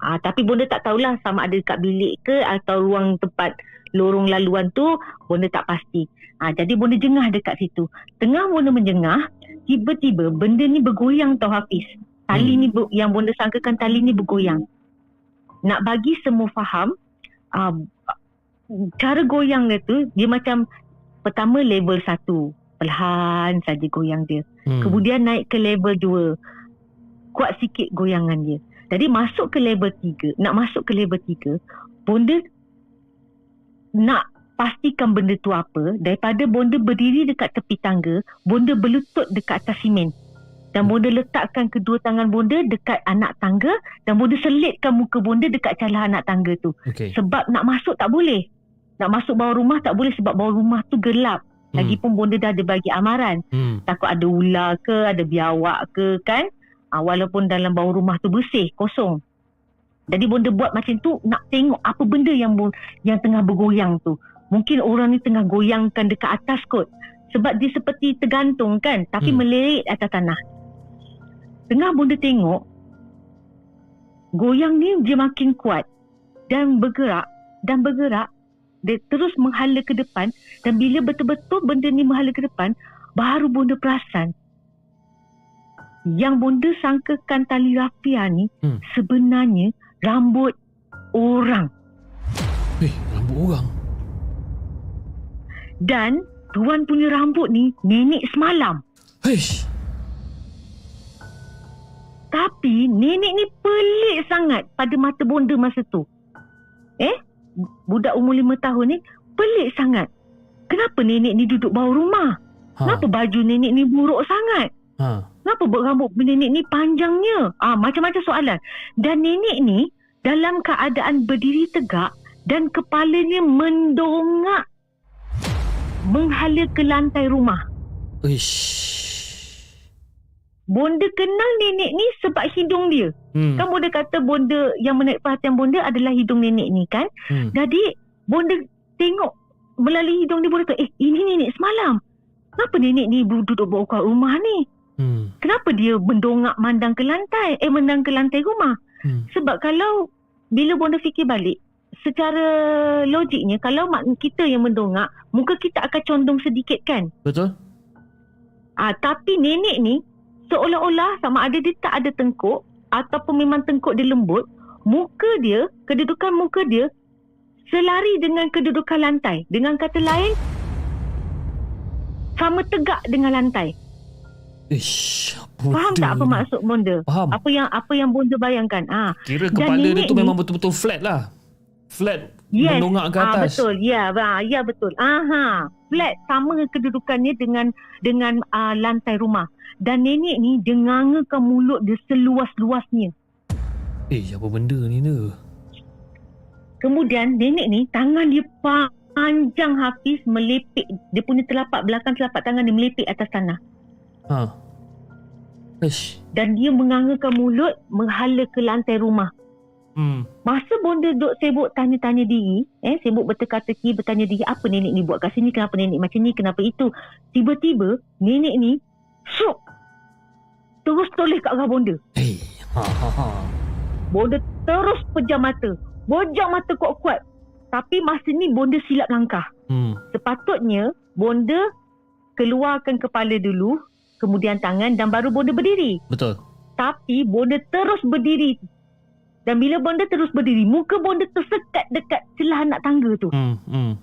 Uh, tapi bonda tak tahulah sama ada dekat bilik ke atau ruang tempat lorong laluan tu, bonda tak pasti. Uh, jadi bonda jengah dekat situ. Tengah bonda menjengah, tiba-tiba benda ni bergoyang tau Hafiz. Tali
Hmm.
ni ber- yang bonda sangkakan tali ni bergoyang. Nak bagi semua faham, uh, cara goyang dia tu, dia macam pertama level satu. Perlahan saja goyang dia.
Hmm.
Kemudian naik ke level 2. Kuat sikit goyangan dia. Jadi masuk ke level 3. Nak masuk ke level 3. Bonda nak pastikan benda tu apa. Daripada bonda berdiri dekat tepi tangga. Bonda berlutut dekat atas simen. Dan bonda letakkan kedua tangan bonda dekat anak tangga. Dan bonda selitkan muka bonda dekat celah anak tangga tu.
Okey.
Sebab nak masuk tak boleh. Nak masuk bawah rumah tak boleh sebab bawah rumah tu gelap. Lagipun bonda dah ada bagi amaran
Hmm.
takut ada ular ke, ada biawak ke kan. Ha, walaupun dalam bawah rumah tu bersih, kosong. Jadi bonda buat macam tu nak tengok apa benda yang yang tengah bergoyang tu. Mungkin orang ni tengah goyangkan dekat atas kot. Sebab dia seperti tergantung kan, tapi
Hmm.
hmm. melirik atas tanah. Tengah bonda tengok, goyang ni dia makin kuat dan bergerak dan bergerak dia terus menghala ke depan dan bila betul-betul benda ni menghala ke depan baru bonda perasan yang bonda sangkakan tali rafia ni
Hmm.
sebenarnya rambut orang
Eh, rambut orang.
dan tuan punya rambut ni nenek semalam
Heish.
tapi nenek ni pelik sangat pada mata bonda masa tu eh budak umur lima tahun ni pelik sangat kenapa nenek ni duduk bawah rumah
Ha.
kenapa baju nenek ni buruk sangat
Ha.
Kenapa rambut nenek ni panjangnya? Ah, macam-macam soalan. Dan nenek ni dalam keadaan berdiri tegak dan kepalanya mendongak menghala ke lantai rumah.
Ish.
Bonda kenal nenek ni sebab hidung dia.
Hmm.
Kan bonda kata bonda yang menarik perhatian bonda adalah hidung nenek ni kan.
Hmm.
Jadi bonda tengok melalui hidung dia bonda kata, eh ini nenek semalam. Kenapa nenek ni duduk bawah rumah ni?
Hmm.
Kenapa dia mendongak mandang ke lantai? Eh, mandang ke lantai rumah?
Hmm.
Sebab kalau bila bonda fikir balik, secara logiknya kalau mak kita yang mendongak, muka kita akan condong sedikit kan?
Betul?
Ah, tapi nenek ni seolah-olah sama ada dia tak ada tengkuk ataupun memang tengkuk dia lembut, muka dia, kedudukan muka dia selari dengan kedudukan lantai. Dengan kata lain, sama tegak dengan lantai.
Ish.
Faham tak apa maksud bonda?
Faham.
Apa yang apa yang bonda bayangkan? Ah,
Kira
Dan
kepala dia
nenek
tu memang betul-betul flat lah. Flat
Yes.
mendongak ke
Ah
atas.
betul. Ya, ah, ya betul. Aha. Flat sama kedudukannya dengan dengan uh, lantai rumah. Dan nenek ni dia ngangakan mulut dia seluas-luasnya.
Eh, apa benda ni ni?
Kemudian nenek ni tangan dia panjang habis melepek. Dia punya telapak belakang telapak tangan dia melepek atas tanah.
Ha. Ish.
Dan dia mengangakan mulut menghala ke lantai rumah.
Hmm.
Masa bonda duduk sibuk tanya-tanya diri, eh sibuk berteka-teki bertanya diri apa nenek ni buat kat sini, kenapa nenek macam ni, kenapa itu. Tiba-tiba nenek ni syuk terus toleh kat arah bonda.
Hey. Ha ha ha.
bonda terus pejam mata. Bojang mata kuat-kuat. Tapi masa ni bonda silap langkah.
Hmm.
Sepatutnya bonda keluarkan kepala dulu, kemudian tangan dan baru bonda berdiri.
Betul.
Tapi bonda terus berdiri. Dan bila bonda terus berdiri, muka bonda tersekat dekat celah anak tangga tu.
Hmm. Hmm.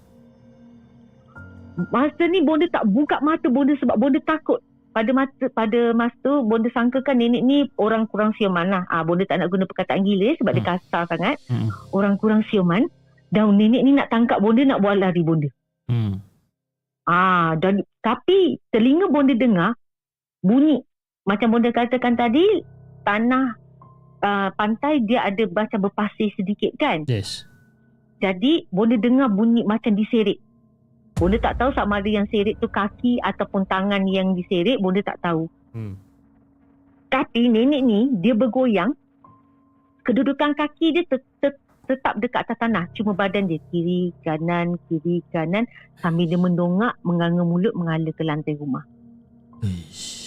Masa ni bonda tak buka mata bonda sebab bonda takut. Pada masa pada masa tu bonda sangkakan nenek ni orang kurang siuman lah. Ah bonda tak nak guna perkataan gila sebab dia
Hmm.
kasar sangat.
Hmm.
Orang kurang siuman. Dan nenek ni nak tangkap bonda nak buat lari bonda.
Hmm.
Ah dan tapi telinga bonda dengar bunyi macam bonda katakan tadi tanah uh, pantai dia ada macam berpasir sedikit kan.
Yes.
Jadi bonda dengar bunyi macam diseret. Bonda tak tahu sama ada yang seret tu kaki ataupun tangan yang diseret, bonda tak tahu.
Hmm.
Tapi nenek ni dia bergoyang. Kedudukan kaki dia te- te- tetap dekat atas tanah. Cuma badan dia kiri, kanan, kiri, kanan. Sambil dia mendongak, menganga mulut, mengalir ke lantai rumah.
Ish.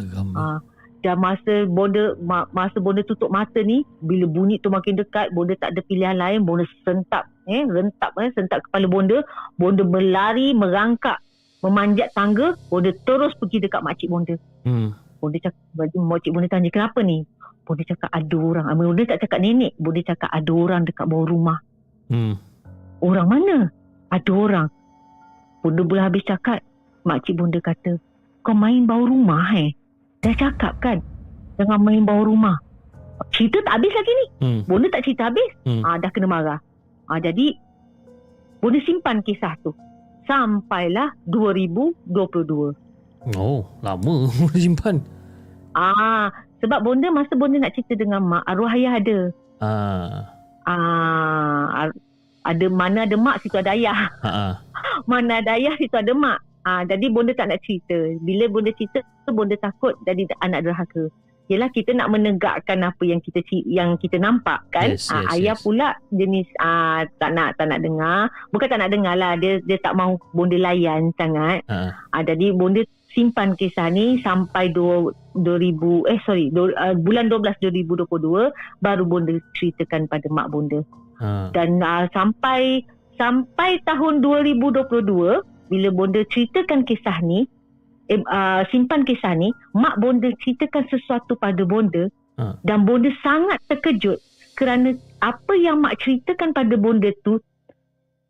Seram.
Ah, dan masa bonda ma, masa bonda tutup mata ni bila bunyi tu makin dekat bonda tak ada pilihan lain bonda sentap eh rentap eh sentap kepala bonda bonda berlari merangkak memanjat tangga bonda terus pergi dekat makcik bonda.
Hmm.
bonda cakap makcik bonda tanya kenapa ni? Bonda cakap ada orang. Ah, bonda tak cakap nenek bonda cakap ada orang dekat bawah rumah.
Hmm.
orang mana? Ada orang. Bonda boleh habis cakap makcik bonda kata kau main bawah rumah eh dah cakap kan jangan main bawah rumah cerita tak habis lagi ni
Hmm.
bonda tak cerita habis
Hmm.
ah, dah kena marah ah, jadi bonda simpan kisah tu sampailah 2022
Oh, lama <laughs> simpan.
ah, sebab bonda masa bonda nak cerita dengan mak arwah ayah ada
Ah.
ah, ada mana ada mak situ ada ayah
Ha <laughs>
mana ada ayah situ ada mak. Ah, jadi bonda tak nak cerita. Bila bonda cerita, bonda takut jadi anak derhaka. Yelah kita nak menegakkan apa yang kita yang kita nampak kan.
Yes,
Ah, ayah
yes.
pula jenis ah, tak nak tak nak dengar. Bukan tak nak dengar lah. Dia dia tak mahu bonda layan sangat.
Ha.
Ah, jadi bonda simpan kisah ni sampai dua, 2000 eh sorry do, uh, bulan 12 2022 baru bonda ceritakan pada mak bonda
Ha.
dan uh, sampai sampai tahun 2022 bila bonda ceritakan kisah ni eh, uh, simpan kisah ni mak bonda ceritakan sesuatu pada bonda
Ha.
dan bonda sangat terkejut kerana apa yang mak ceritakan pada bonda tu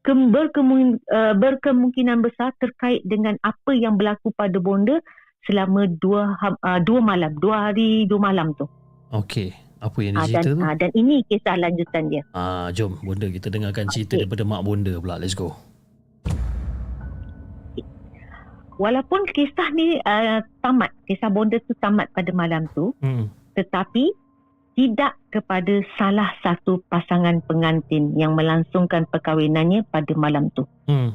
ke, berkemungkin, uh, berkemungkinan besar terkait dengan apa yang berlaku pada bonda selama dua uh, dua malam dua hari dua malam tu
Okey. Apa yang
Ah,
dia cerita
dan
tu?
ah, dan ini kisah lanjutan dia
Ah, jom bonda kita dengarkan cerita
Okey.
daripada mak bonda pula. Let's go.
Walaupun kisah ni uh, tamat, kisah bonda tu tamat pada malam tu,
Hmm.
tetapi tidak kepada salah satu pasangan pengantin yang melangsungkan perkahwinannya pada malam tu.
Hmm.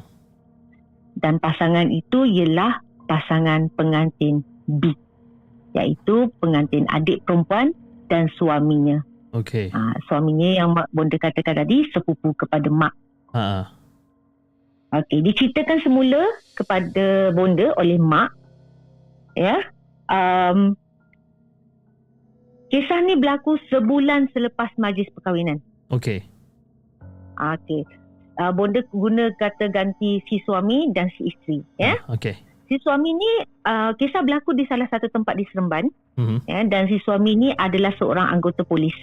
Dan pasangan itu ialah pasangan pengantin B, iaitu pengantin adik perempuan dan suaminya.
Okey.
Ha, suaminya yang mak bonda katakan tadi sepupu kepada mak.
Ha ah.
Okey, diceritakan semula kepada bonda oleh mak. Ya. Um, kisah ni berlaku sebulan selepas majlis perkahwinan.
Okey.
Ah, Okey. Uh, bonda guna kata ganti si suami dan si isteri. Ya.
Ah, Okey.
Si suami ni uh, kisah berlaku di salah satu tempat di Seremban.
Hmm.
Ya, dan si suami ni adalah seorang anggota polis.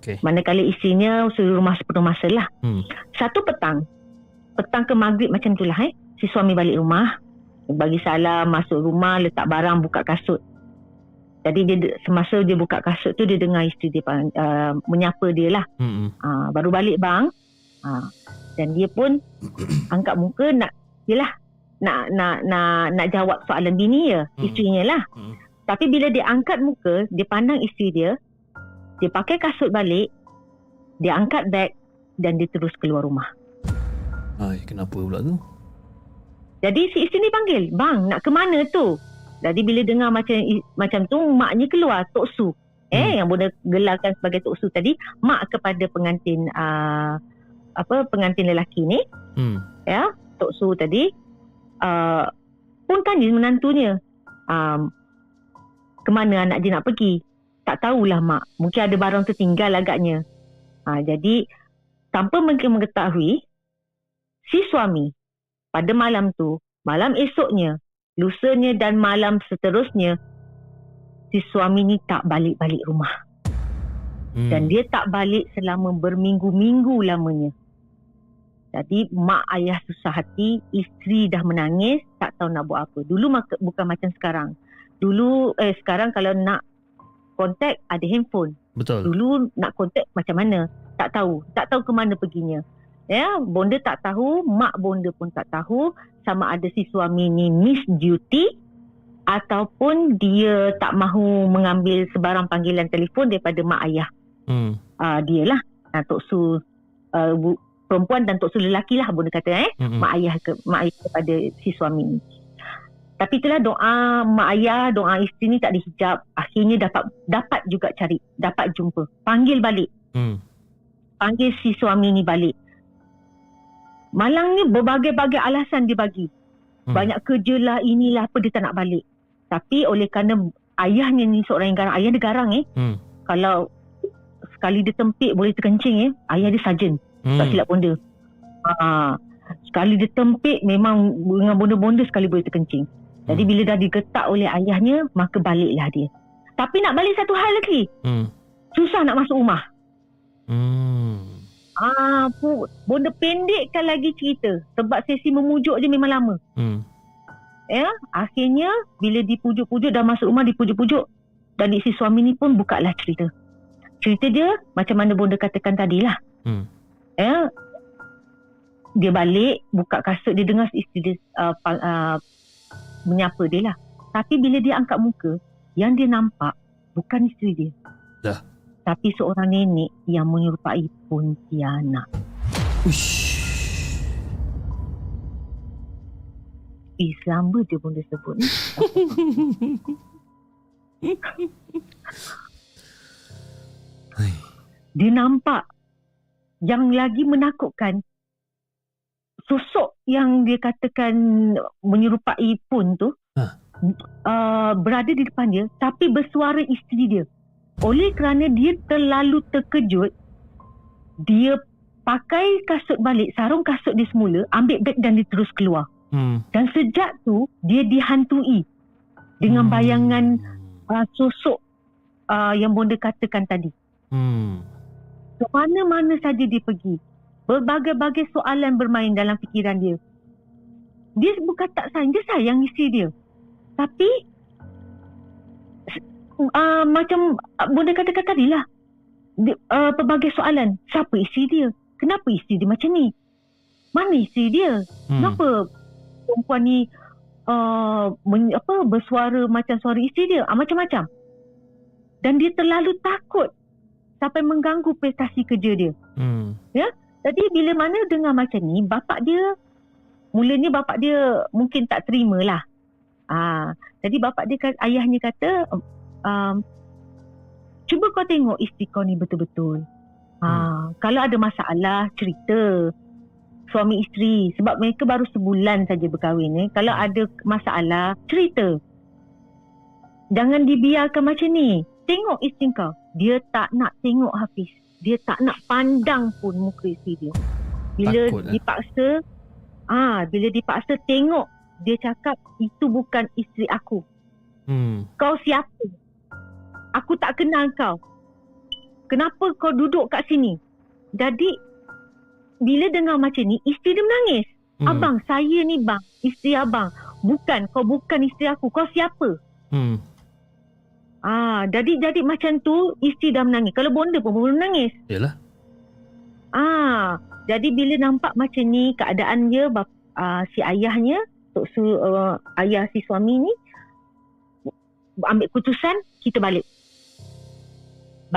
Okey.
Manakala isterinya suri rumah sepenuh masa lah.
Hmm.
Satu petang, petang ke maghrib macam tu lah eh. Si suami balik rumah, bagi salam, masuk rumah, letak barang, buka kasut. Jadi dia semasa dia buka kasut tu dia dengar isteri dia uh, menyapa dia lah.
Hmm.
Uh, baru balik bang. Uh, dan dia pun <coughs> angkat muka nak yelah nak nak nak nak jawab soalan bini ya,
Hmm.
isterinya lah.
Hmm.
Tapi bila dia angkat muka, dia pandang isteri dia, dia pakai kasut balik, dia angkat beg dan dia terus keluar rumah.
Ai, kenapa pula tu?
Jadi si isteri ni panggil, "Bang, nak ke mana tu?" Jadi bila dengar macam macam tu, maknya keluar Tok Su. Eh,
Hmm.
yang boleh gelarkan sebagai Tok Su tadi, mak kepada pengantin uh, apa pengantin lelaki ni,
Hmm.
ya, Tok Su tadi uh, pun tanya menantunya, um, ke mana anak dia nak pergi? tak tahulah mak. Mungkin ada barang tertinggal agaknya. Ha, jadi tanpa mereka mengetahui si suami pada malam tu, malam esoknya, lusanya dan malam seterusnya si suami ni tak balik-balik rumah.
Hmm.
Dan dia tak balik selama berminggu-minggu lamanya. Jadi mak ayah susah hati, isteri dah menangis, tak tahu nak buat apa. Dulu mak- bukan macam sekarang. Dulu eh sekarang kalau nak kontak ada handphone.
Betul.
Dulu nak kontak macam mana? Tak tahu. Tak tahu ke mana perginya. Ya, bonda tak tahu, mak bonda pun tak tahu sama ada si suami ni miss duty ataupun dia tak mahu mengambil sebarang panggilan telefon daripada mak ayah.
Hmm.
Uh, dia lah uh, Tok Su uh, bu- perempuan dan Tok Su lelaki lah bonda kata eh.
Hmm.
Mak ayah ke mak ayah kepada si suami ni. Tapi itulah doa mak ayah, doa isteri ni tak dihijab. Akhirnya dapat dapat juga cari, dapat jumpa. Panggil balik.
Hmm.
Panggil si suami ni balik. Malang ni berbagai-bagai alasan dia bagi.
Hmm.
Banyak kerja lah, inilah apa dia tak nak balik. Tapi oleh kerana ayahnya ni seorang yang garang, ayah dia garang eh.
Hmm.
Kalau sekali dia tempik boleh terkencing eh. Ayah dia sarjan.
Hmm.
Tak silap bonda. Ha, sekali dia tempik memang dengan bonda-bonda sekali boleh terkencing. Jadi
Hmm.
bila dah digetak oleh ayahnya, maka baliklah dia. Tapi nak balik satu hal lagi.
Hmm.
Susah nak masuk rumah.
Hmm.
Ah, pu, bonda pendekkan lagi cerita. Sebab sesi memujuk je memang lama.
Hmm.
Ya, akhirnya bila dipujuk-pujuk dah masuk rumah dipujuk-pujuk dan si suami ni pun buka lah cerita. Cerita dia macam mana bonda katakan tadilah.
Hmm.
Ya. Dia balik buka kasut dia dengar isteri dia uh, uh, menyapa dia lah. Tapi bila dia angkat muka, yang dia nampak bukan isteri dia.
Dah.
Tapi seorang nenek yang menyerupai Pontianak.
Uish.
Islam ber je bonda sebut ni. <laughs> Dia nampak yang lagi menakutkan sosok yang dia katakan menyerupai pun tu
Ha.
uh, berada di depan dia tapi bersuara isteri dia oleh kerana dia terlalu terkejut dia pakai kasut balik sarung kasut dia semula ambil beg dan dia terus keluar
Hmm.
dan sejak tu dia dihantui dengan bayangan uh, sosok uh, yang bonda katakan tadi
Hmm.
ke mana-mana saja dia pergi. Berbagai-bagai soalan bermain dalam fikiran dia. Dia bukan tak sayang, dia sayang isteri dia. Tapi uh, macam uh, Bunda katakan tadi lah. Uh, pelbagai soalan. Siapa isteri dia? Kenapa isteri dia macam ni? Mana isteri dia?
Hmm.
Kenapa perempuan ni uh, men, apa bersuara macam suara isteri dia? Ah, macam-macam. Dan dia terlalu takut sampai mengganggu prestasi kerja dia.
Hmm.
Jadi bila mana dengar macam ni, bapak dia mulanya bapak dia mungkin tak terima lah. Ah, jadi bapak dia ayahnya kata, um, cuba kau tengok isteri kau ni betul-betul. Ah, kalau ada masalah cerita suami isteri sebab mereka baru sebulan saja berkahwin eh. Kalau ada masalah cerita. Jangan dibiarkan macam ni. Tengok isteri kau. Dia tak nak tengok Hafiz. Dia tak nak pandang pun muka isteri dia. Bila
Takut, eh?
dipaksa, ah, bila dipaksa tengok, dia cakap itu bukan isteri aku.
Hmm.
Kau siapa? Aku tak kenal kau. Kenapa kau duduk kat sini? Jadi bila dengar macam ni, isteri dia menangis.
Hmm.
Abang, saya ni bang, isteri abang. Bukan, kau bukan isteri aku. Kau siapa?
Hmm.
Ah, jadi jadi macam tu isteri dah menangis. Kalau bonda pun boleh menangis.
Yalah.
Ah, jadi bila nampak macam ni keadaan dia bap, ah, si ayahnya, tok su uh, ayah si suami ni ambil keputusan kita balik.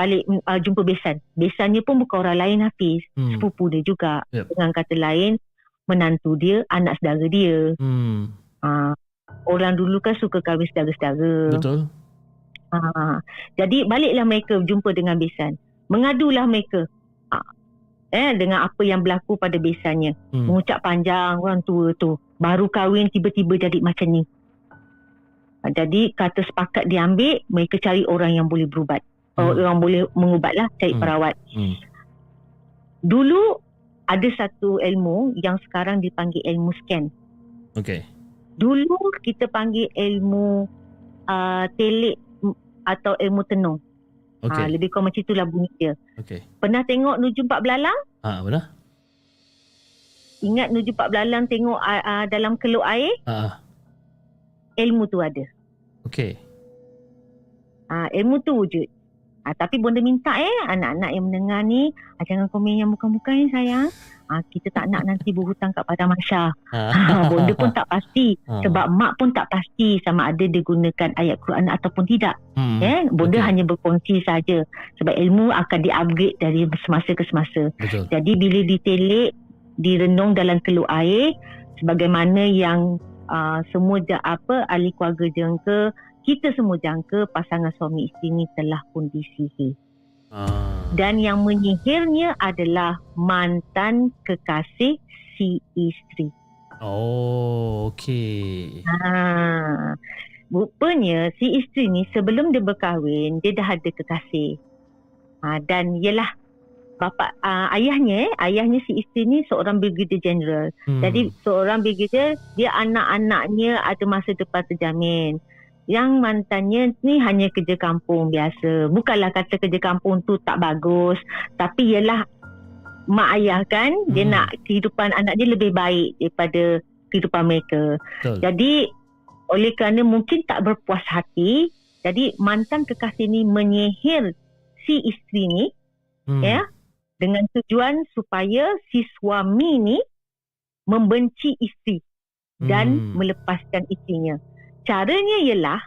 Balik uh, jumpa besan. Besannya pun bukan orang lain Hafiz,
Hmm.
sepupu dia juga.
Yep.
Dengan kata lain menantu dia, anak saudara dia.
Hmm.
Ah, orang dulu kan suka kahwin saudara-saudara.
Betul.
Ha, jadi baliklah mereka jumpa dengan besan. Mengadulah mereka. Ha, eh dengan apa yang berlaku pada besannya.
Hmm.
Mengucap panjang orang tua tu. Baru kahwin tiba-tiba jadi macam ni. Ha, jadi kata sepakat diambil, mereka cari orang yang boleh berubat. Hmm. Orang boleh mengubat lah cari
Hmm.
perawat.
Hmm.
Dulu ada satu ilmu yang sekarang dipanggil ilmu scan.
Okay.
Dulu kita panggil ilmu uh, telik atau ilmu tenung.
Okay.
Ha, lebih kurang macam itulah bunyi dia.
Okay.
Pernah tengok Nuju Empat Belalang?
Ah, benar?
Ingat Nuju Empat Belalang tengok uh, uh, dalam keluk air?
Ah,
Ilmu tu ada.
okay.
Ha, ilmu tu wujud. Ha, tapi bonda minta eh anak-anak yang mendengar ni ah, jangan komen yang bukan-bukan eh sayang. Ha, kita tak nak nanti berhutang kat Padang Masyar. Ha, <laughs> bonda pun tak pasti.
Ah.
Sebab mak pun tak pasti sama ada dia gunakan ayat Quran ataupun tidak.
Hmm.
Eh, bonda
Okey.
hanya berkongsi saja. Sebab ilmu akan di-upgrade dari semasa ke semasa.
Betul.
Jadi bila ditelik, direnung dalam keluk air, sebagaimana yang uh, semua apa ahli keluarga jangka, kita semua jangka pasangan suami isteri ni telah pun disihir.
Ah.
Dan yang menyihirnya adalah mantan kekasih si isteri.
Oh, okay.
Ha. Rupanya si isteri ni sebelum dia berkahwin, dia dah ada kekasih. Ha, dan yelah bapa uh, ayahnya eh, ayahnya si isteri ni seorang brigadier general.
Hmm.
Jadi seorang brigadier dia anak-anaknya ada masa depan terjamin. Yang mantannya ni hanya kerja kampung biasa. Bukanlah kata kerja kampung tu tak bagus, tapi ialah mak ayah kan dia
Hmm.
nak kehidupan anak dia lebih baik daripada kehidupan mereka.
Betul.
Jadi oleh kerana mungkin tak berpuas hati, jadi mantan kekasih ni menyihir si isteri ni
Hmm.
ya dengan tujuan supaya si suami ni membenci isteri dan
Hmm.
melepaskan isterinya. Caranya ialah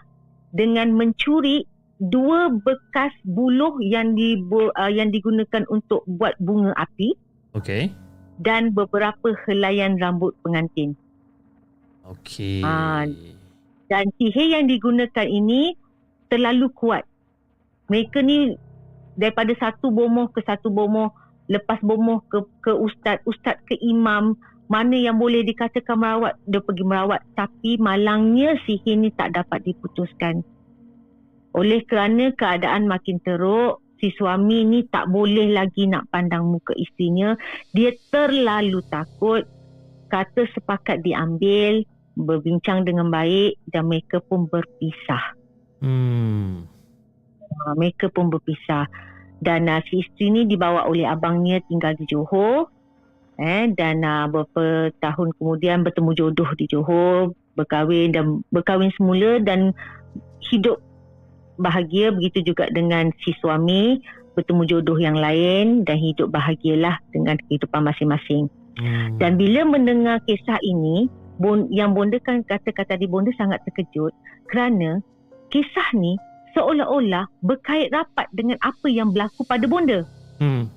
dengan mencuri dua bekas buluh yang di uh, yang digunakan untuk buat bunga api
Okay.
dan beberapa helaian rambut pengantin.
Okay.
Ah, Dan sihir yang digunakan ini terlalu kuat. Mereka ni daripada satu bomoh ke satu bomoh, lepas bomoh ke ke ustaz, ustaz ke imam, mana yang boleh dikatakan merawat, dia pergi merawat. Tapi malangnya sihir ni tak dapat diputuskan. Oleh kerana keadaan makin teruk, si suami ni tak boleh lagi nak pandang muka isterinya. Dia terlalu takut. Kata sepakat diambil, berbincang dengan baik dan mereka pun berpisah.
Hmm.
Ha, mereka pun berpisah. Dan uh, si isteri ni dibawa oleh abangnya tinggal di Johor. Eh, dan uh, beberapa tahun kemudian bertemu jodoh di Johor, berkahwin dan berkahwin semula dan hidup bahagia begitu juga dengan si suami bertemu jodoh yang lain dan hidup bahagialah dengan kehidupan masing-masing.
Hmm.
Dan bila mendengar kisah ini, bon, yang bonda kan kata-kata di bonda sangat terkejut kerana kisah ni seolah-olah berkait rapat dengan apa yang berlaku pada bonda.
Hmm.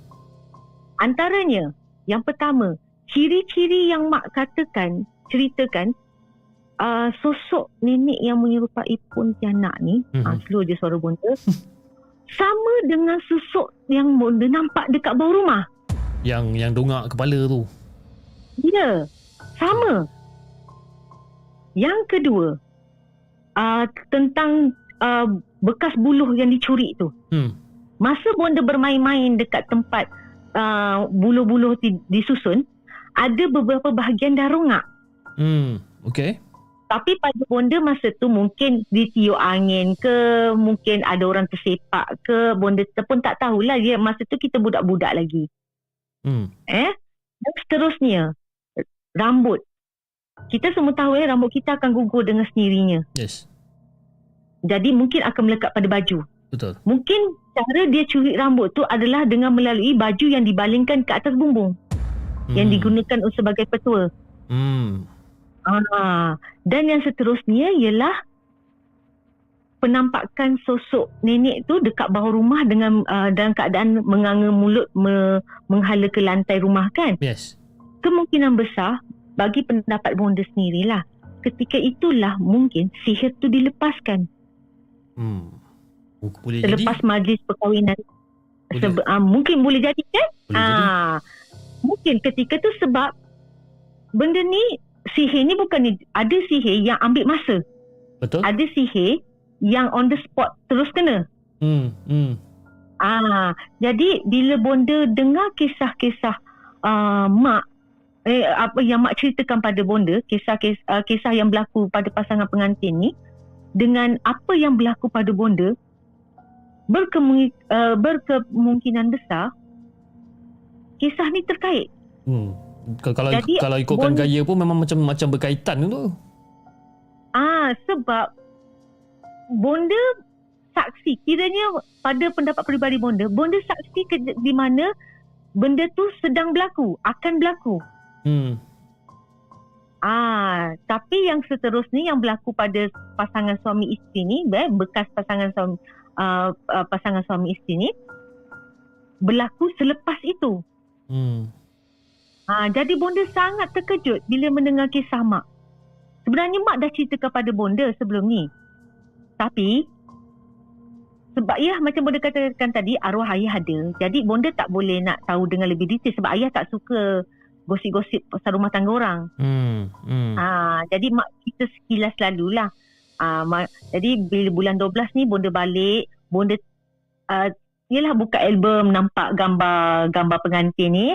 Antaranya, yang pertama, ciri-ciri yang mak katakan, ceritakan, uh, sosok nenek yang menyerupai pontianak ni,
Mhm.
mm-hmm. uh, slow je suara bonda, <laughs> sama dengan sosok yang bonda nampak dekat bawah rumah.
Yang yang dongak kepala tu.
Ya, sama. Yang kedua, uh, tentang uh, bekas buluh yang dicuri tu.
Hmm.
Masa bonda bermain-main dekat tempat uh, buluh-buluh di, disusun, ada beberapa bahagian dah rongak.
Hmm. Okay.
Tapi pada bonda masa tu mungkin ditiup angin ke, mungkin ada orang tersepak ke, bonda pun tak tahulah. Ya, masa tu kita budak-budak lagi.
Hmm.
Eh? Dan seterusnya, rambut. Kita semua tahu eh, rambut kita akan gugur dengan sendirinya.
Yes.
Jadi mungkin akan melekat pada baju.
Betul.
Mungkin cara dia curi rambut tu adalah dengan melalui baju yang dibalingkan ke atas bumbung.
Hmm.
Yang digunakan sebagai petua.
Hmm.
Ah, dan yang seterusnya ialah penampakan sosok nenek tu dekat bawah rumah dengan uh, dalam keadaan menganga mulut me, menghala ke lantai rumah kan.
Yes.
Kemungkinan besar bagi pendapat bonda sendirilah. Ketika itulah mungkin sihir tu dilepaskan
Hmm. Boleh
selepas
jadi.
majlis perkahwinan.
Boleh.
Sebe, uh, mungkin boleh jadi kan?
Boleh jadi.
Ah, mungkin ketika tu sebab benda ni sihir ni bukan ni ada sihir yang ambil masa.
Betul.
Ada sihir yang on the spot terus kena.
Hmm. Hmm.
Ah, jadi bila bonda dengar kisah-kisah uh, mak eh apa yang mak ceritakan pada bonda, kisah-kisah uh, kisah yang berlaku pada pasangan pengantin ni dengan apa yang berlaku pada bonda berkemung, uh, berkemungkinan besar kisah ni terkait.
Hmm. Kalau kalau,
Jadi,
kalau ikutkan
bon-
gaya pun memang macam macam berkaitan tu.
Ah sebab bonda saksi kiranya pada pendapat peribadi bonda, bonda saksi ke, di mana benda tu sedang berlaku, akan berlaku.
Hmm.
Ah, tapi yang seterusnya yang berlaku pada pasangan suami isteri ni, eh, bekas pasangan suami uh, uh, pasangan suami isteri ni berlaku selepas itu.
Hmm.
Ha, jadi bonda sangat terkejut bila mendengar kisah mak. Sebenarnya mak dah cerita kepada bonda sebelum ni. Tapi sebab ya macam bonda katakan tadi arwah ayah ada. Jadi bonda tak boleh nak tahu dengan lebih detail sebab ayah tak suka gosip-gosip pasal rumah tangga orang.
Hmm. Hmm.
Ha, jadi mak kita sekilas lalulah. Ha, mak, jadi bila bulan 12 ni bonda balik, bonda uh, yelah buka album nampak gambar gambar pengantin ni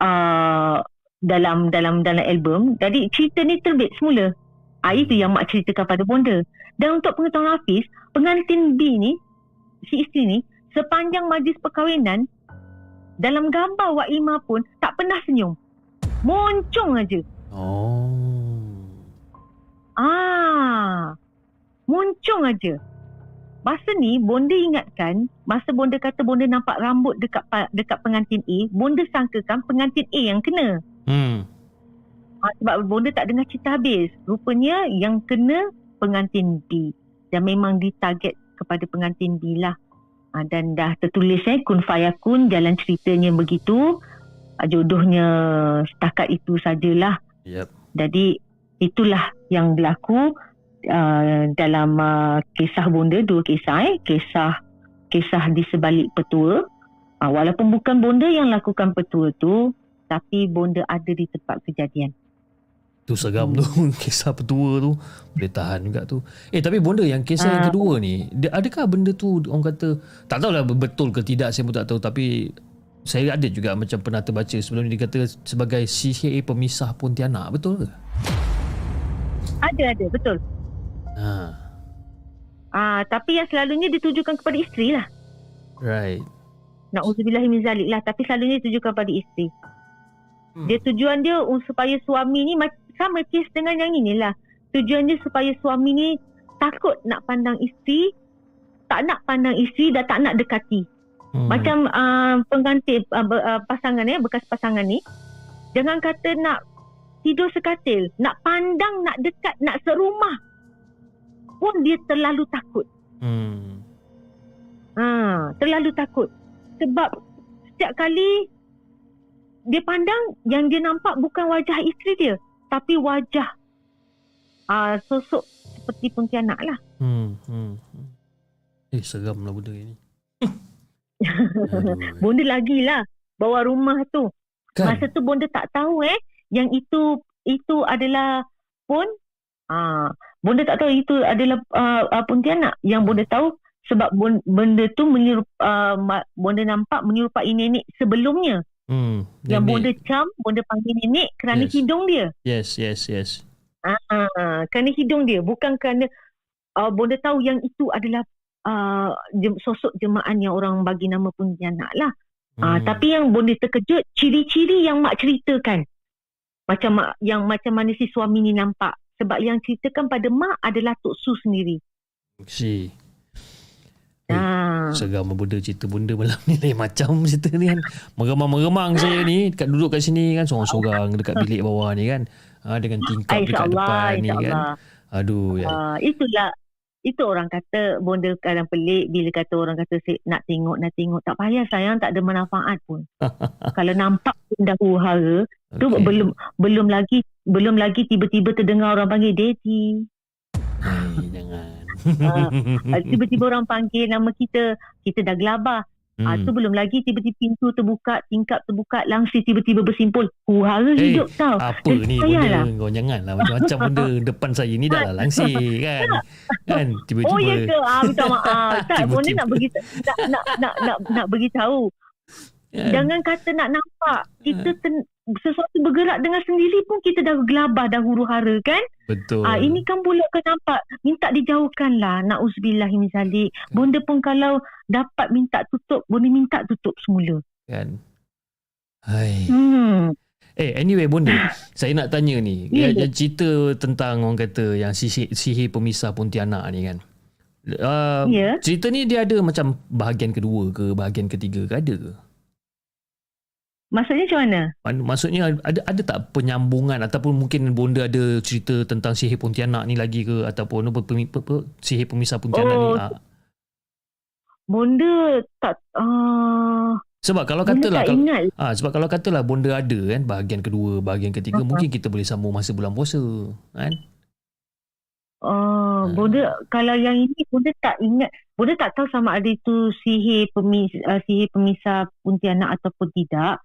uh, dalam dalam dalam album. Jadi cerita ni terbit semula. Ah itu yang mak ceritakan pada bonda. Dan untuk pengetahuan Hafiz, pengantin B ni si isteri ni sepanjang majlis perkahwinan dalam gambar Wak Ima pun tak pernah senyum. Moncong aja.
Oh.
Ah. Moncong aja. Masa ni bonda ingatkan masa bonda kata bonda nampak rambut dekat dekat pengantin A, bonda sangkakan pengantin A yang kena.
Hmm.
Ha, sebab bonda tak dengar cerita habis. Rupanya yang kena pengantin B. Dan memang ditarget kepada pengantin B lah. Ha, dan dah tertulis eh kun fayakun jalan ceritanya begitu. Ha, jodohnya setakat itu sajalah.
Yep.
Jadi itulah yang berlaku uh, dalam uh, kisah bonda dua kisah eh. Kisah kisah di sebalik petua. Uh, walaupun bukan bonda yang lakukan petua tu tapi bonda ada di tempat kejadian.
Tu seram tu <laughs> Kisah petua tu. Boleh tahan juga tu. Eh tapi bonda yang Kisah yang
Ah.
kedua ni dia, Adakah benda tu Orang kata Tak tahulah betul ke tidak Saya pun tak tahu. Tapi Saya ada juga Macam pernah terbaca Sebelum ni dia kata Sebagai sihir pemisah Pontianak. Betul ke?
Ada ada betul.
Ha,
Ah tapi yang selalunya ditujukan kepada isteri lah.
right
Nauzubillah min zalik lah tapi selalunya ditujukan kepada isteri.
Hmm.
Dia tujuan dia supaya suami ni sama kes dengan yang inilah. Tujuan dia supaya suami ni takut nak pandang isteri, tak nak pandang isteri dan tak nak dekati.
hmm.
Macam uh, pengganti uh, uh, pasangan eh bekas pasangan ni jangan kata nak tidur sekatil, nak pandang, nak dekat, nak serumah pun dia terlalu takut.
hmm.
Ha, terlalu takut. Sebab setiap kali dia pandang yang dia nampak bukan wajah isteri dia, tapi wajah uh, sosok seperti pontianak lah.
Hmm. Hmm. hmm. Eh seram lah benda ni <laughs> Aduh.
Bonda lagi lah bawa rumah tu.
Kan
Masa tu bonda tak tahu eh yang itu itu adalah pun ah bonda tak tahu itu adalah uh, uh, pontianak yang bonda tahu sebab bon, benda tu menyerup, uh, ma- bonda nampak menyerupai nenek sebelumnya
hmm.
yang
Nenek.
bonda cam bonda panggil nenek kerana
Yes.
hidung dia
Yes yes yes
ah kerana hidung dia bukan kerana uh, bonda tahu yang itu adalah uh, jem- sosok jemaah yang orang bagi nama pontianak lah Ah,
Hmm.
tapi yang bonda terkejut ciri-ciri yang mak ceritakan. Macam mak, yang macam mana si suami ni nampak. Sebab yang ceritakan pada mak adalah Tok Su sendiri.
Si Eh,
Ah.
Seram benda cerita benda malam ni lain macam cerita ni kan. Meremang-meremang saya ni dekat duduk kat sini kan seorang-seorang dekat bilik bawah ni kan. Ha, dengan tingkap dekat
InsyaAllah,
depan ni kan.
insyaAllah.
Aduh ya.
Ah, itulah. Itu orang kata bonda kadang pelik bila kata orang kata "Sik, nak tengok, nak tengok. Tak payah sayang, tak ada manfaat pun. <laughs> Kalau nampak pun dah huru-hara, tu
Okey.
belum belum lagi belum lagi tiba-tiba terdengar orang panggil daddy.
Hai, jangan. <laughs>
Ah, tiba-tiba orang panggil nama kita, kita dah gelabah. Hmm. Ah,
Hmm.
tu belum lagi tiba-tiba pintu terbuka, tingkap terbuka, langsir tiba-tiba bersimpul. Huru-hara
Eh,
hidup tau.
Apa
Dan
ni benda kau janganlah macam-macam <laughs> benda depan saya ni dah lah langsir kan. Kan tiba-tiba
Oh ya ke? Ah, minta maaf. <laughs> tak,
Tiba-tiba.
Bonda nak bagi nak nak nak nak, nak bagi tahu.
kan?
Jangan kata nak nampak. Kita ten, sesuatu bergerak dengan sendiri pun kita dah gelabah dah huru-hara kan?
Betul.
Ah ini kan pula ke nampak minta dijauhkan lah. Nauzubillah min zalik. Bonda pun kalau dapat minta tutup, bonda minta tutup semula.
kan. Hai.
Hmm.
Eh anyway bonda, <laughs> saya nak tanya ni.
Ya,
Yeah, cerita tentang orang kata yang sihir, sihir pemisah Pontianak ni kan. Uh,
Ya.
Cerita ni dia ada macam bahagian kedua ke, bahagian ketiga ke ada ke?
Maksudnya macam mana?
Man- Maksudnya ada ada tak penyambungan ataupun mungkin bonda ada cerita tentang sihir Pontianak ni lagi ke ataupun apa, pemi, apa, apa sihir pemisah Pontianak
Oh,
ni? Ah.
Bonda tak uh,
Sebab kalau katalah kalau,
ingat.
ah sebab kalau katalah bonda ada kan bahagian kedua, bahagian ketiga
Uh-huh.
mungkin kita boleh sambung masa bulan puasa kan?
Oh,
Ah.
bonda kalau yang ini bonda tak ingat. Bonda tak tahu sama ada itu sihir pemis uh, sihir pemisah Pontianak ataupun tidak.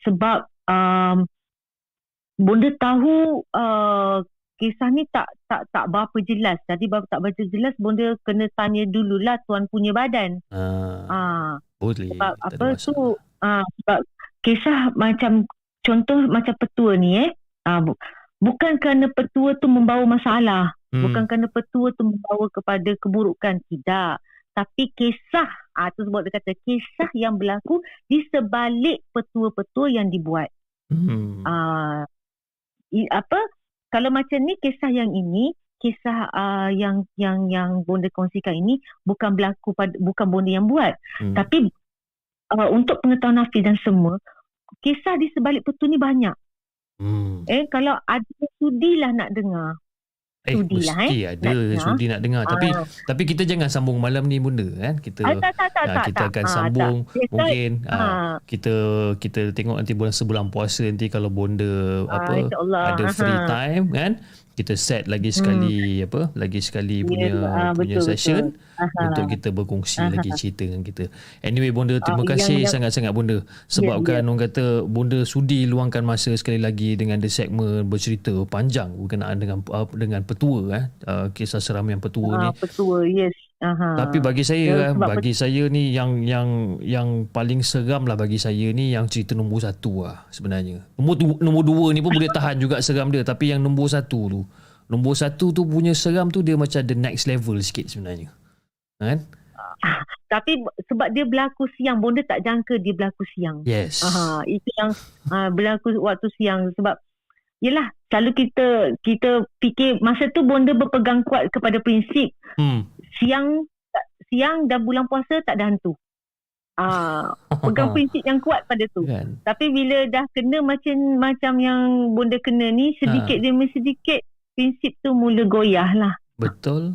Sebab um, bonda tahu uh, kisah ni tak tak tak berapa jelas. Jadi berapa tak berapa jelas bonda kena tanya dululah tuan punya badan.
Ah,
Ah,
boleh.
sebab apa tu ah sebab kisah macam contoh macam petua ni eh. Ah, bu- bukan kerana petua tu membawa masalah.
Hmm.
Bukan kerana petua tu membawa kepada keburukan. Tidak. Tapi kisah, ah, tu sebab dia kata kisah yang berlaku di sebalik petua-petua yang dibuat.
Hmm.
Ah, i, apa, kalau macam ni kisah yang ini, kisah ah, yang yang yang bonda kongsikan ini bukan berlaku pada bukan bonda yang buat.
Hmm.
Tapi uh, untuk pengetahuan Hafiz dan semua, kisah di sebalik petua ni banyak.
Hmm.
Eh kalau ada sudilah nak dengar.
Eh,
Sudi lah,
mesti ada
nak
sudi nak dengar. Tapi
Ah.
tapi kita jangan sambung malam ni bunda kan. Kita
Ah, tak, tak, tak,
ah,
tak,
kita
tak.
akan
Ah,
sambung
tak.
Mungkin Ah, kita kita tengok nanti bulan sebulan puasa nanti kalau bonda
ah,
apa ada free time kan kita set lagi sekali apa lagi sekali punya
Hmm. ah,
punya
betul,
session
Aha.
untuk kita berkongsi
Aha.
lagi cerita dengan kita. Anyway bonda terima
Ah,
kasih
yang-
sangat-sangat bonda sebabkan orang kata bonda sudi luangkan masa sekali lagi dengan the segmen bercerita panjang berkenaan dengan uh, dengan petua eh uh, kisah seram yang petua ni.
Ah, petua, yes. Aha.
Tapi bagi saya
Ya,
bagi saya ni yang yang yang paling seram lah bagi saya ni yang cerita nombor satu lah sebenarnya. Nombor tu, nombor dua ni pun boleh tahan juga seram dia tapi yang nombor satu tu nombor satu tu punya seram tu dia macam the next level sikit sebenarnya. Kan?
Tapi b- sebab dia berlaku siang, bonda tak jangka dia berlaku siang.
Yes.
Aha, itu yang uh, berlaku waktu siang sebab Yelah, selalu kita kita fikir masa tu bonda berpegang kuat kepada prinsip
Hmm.
Siang siang dan bulan puasa tak ada hantu. Ah, <laughs> pegang prinsip yang kuat pada tu.
Kan?
Tapi bila dah kena macam macam yang bonda kena ni sedikit
Ha.
demi sedikit prinsip tu mula goyah lah.
Betul.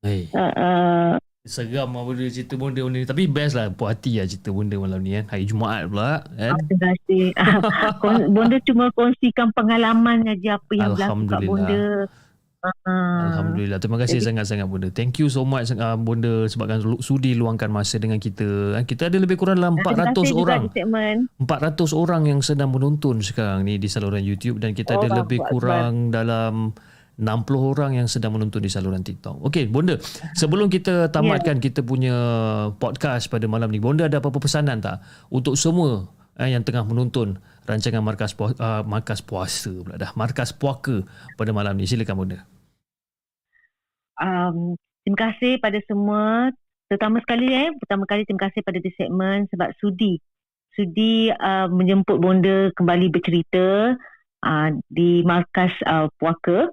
Hey,
Uh, uh,
seram lah benda cerita bonda benda ni. Tapi best lah puas hati lah cerita bonda malam ni kan. Hari Jumaat pula kan.
terima kasih. <laughs> Bonda cuma kongsikan pengalaman aja apa yang berlaku kat
Alhamdulillah.
bonda. Ah.
Alhamdulillah. Terima kasih sangat-sangat Bonda. Thank you so much uh, Bonda sebabkan sudi luangkan masa dengan kita. Uh, Kita ada lebih kurang dalam
Terima
400
kasih juga
orang.
di segmen.
400 orang yang sedang menonton sekarang ni di saluran YouTube dan kita ada
Allahu
lebih kurang dalam 60 orang yang sedang menonton di saluran TikTok. Okey, Bonda, sebelum kita tamatkan kita punya podcast pada malam ni, Bonda ada apa-apa pesanan tak untuk semua eh, yang tengah menonton rancangan Markas Puasa, uh, Markas Puasa pula dah, Markas Puaka pada malam ni. Silakan Bonda.
um, terima kasih pada semua terutama sekali eh pertama kali terima kasih pada The Segment sebab sudi sudi uh, menjemput bonda kembali bercerita uh, di markas uh, puaka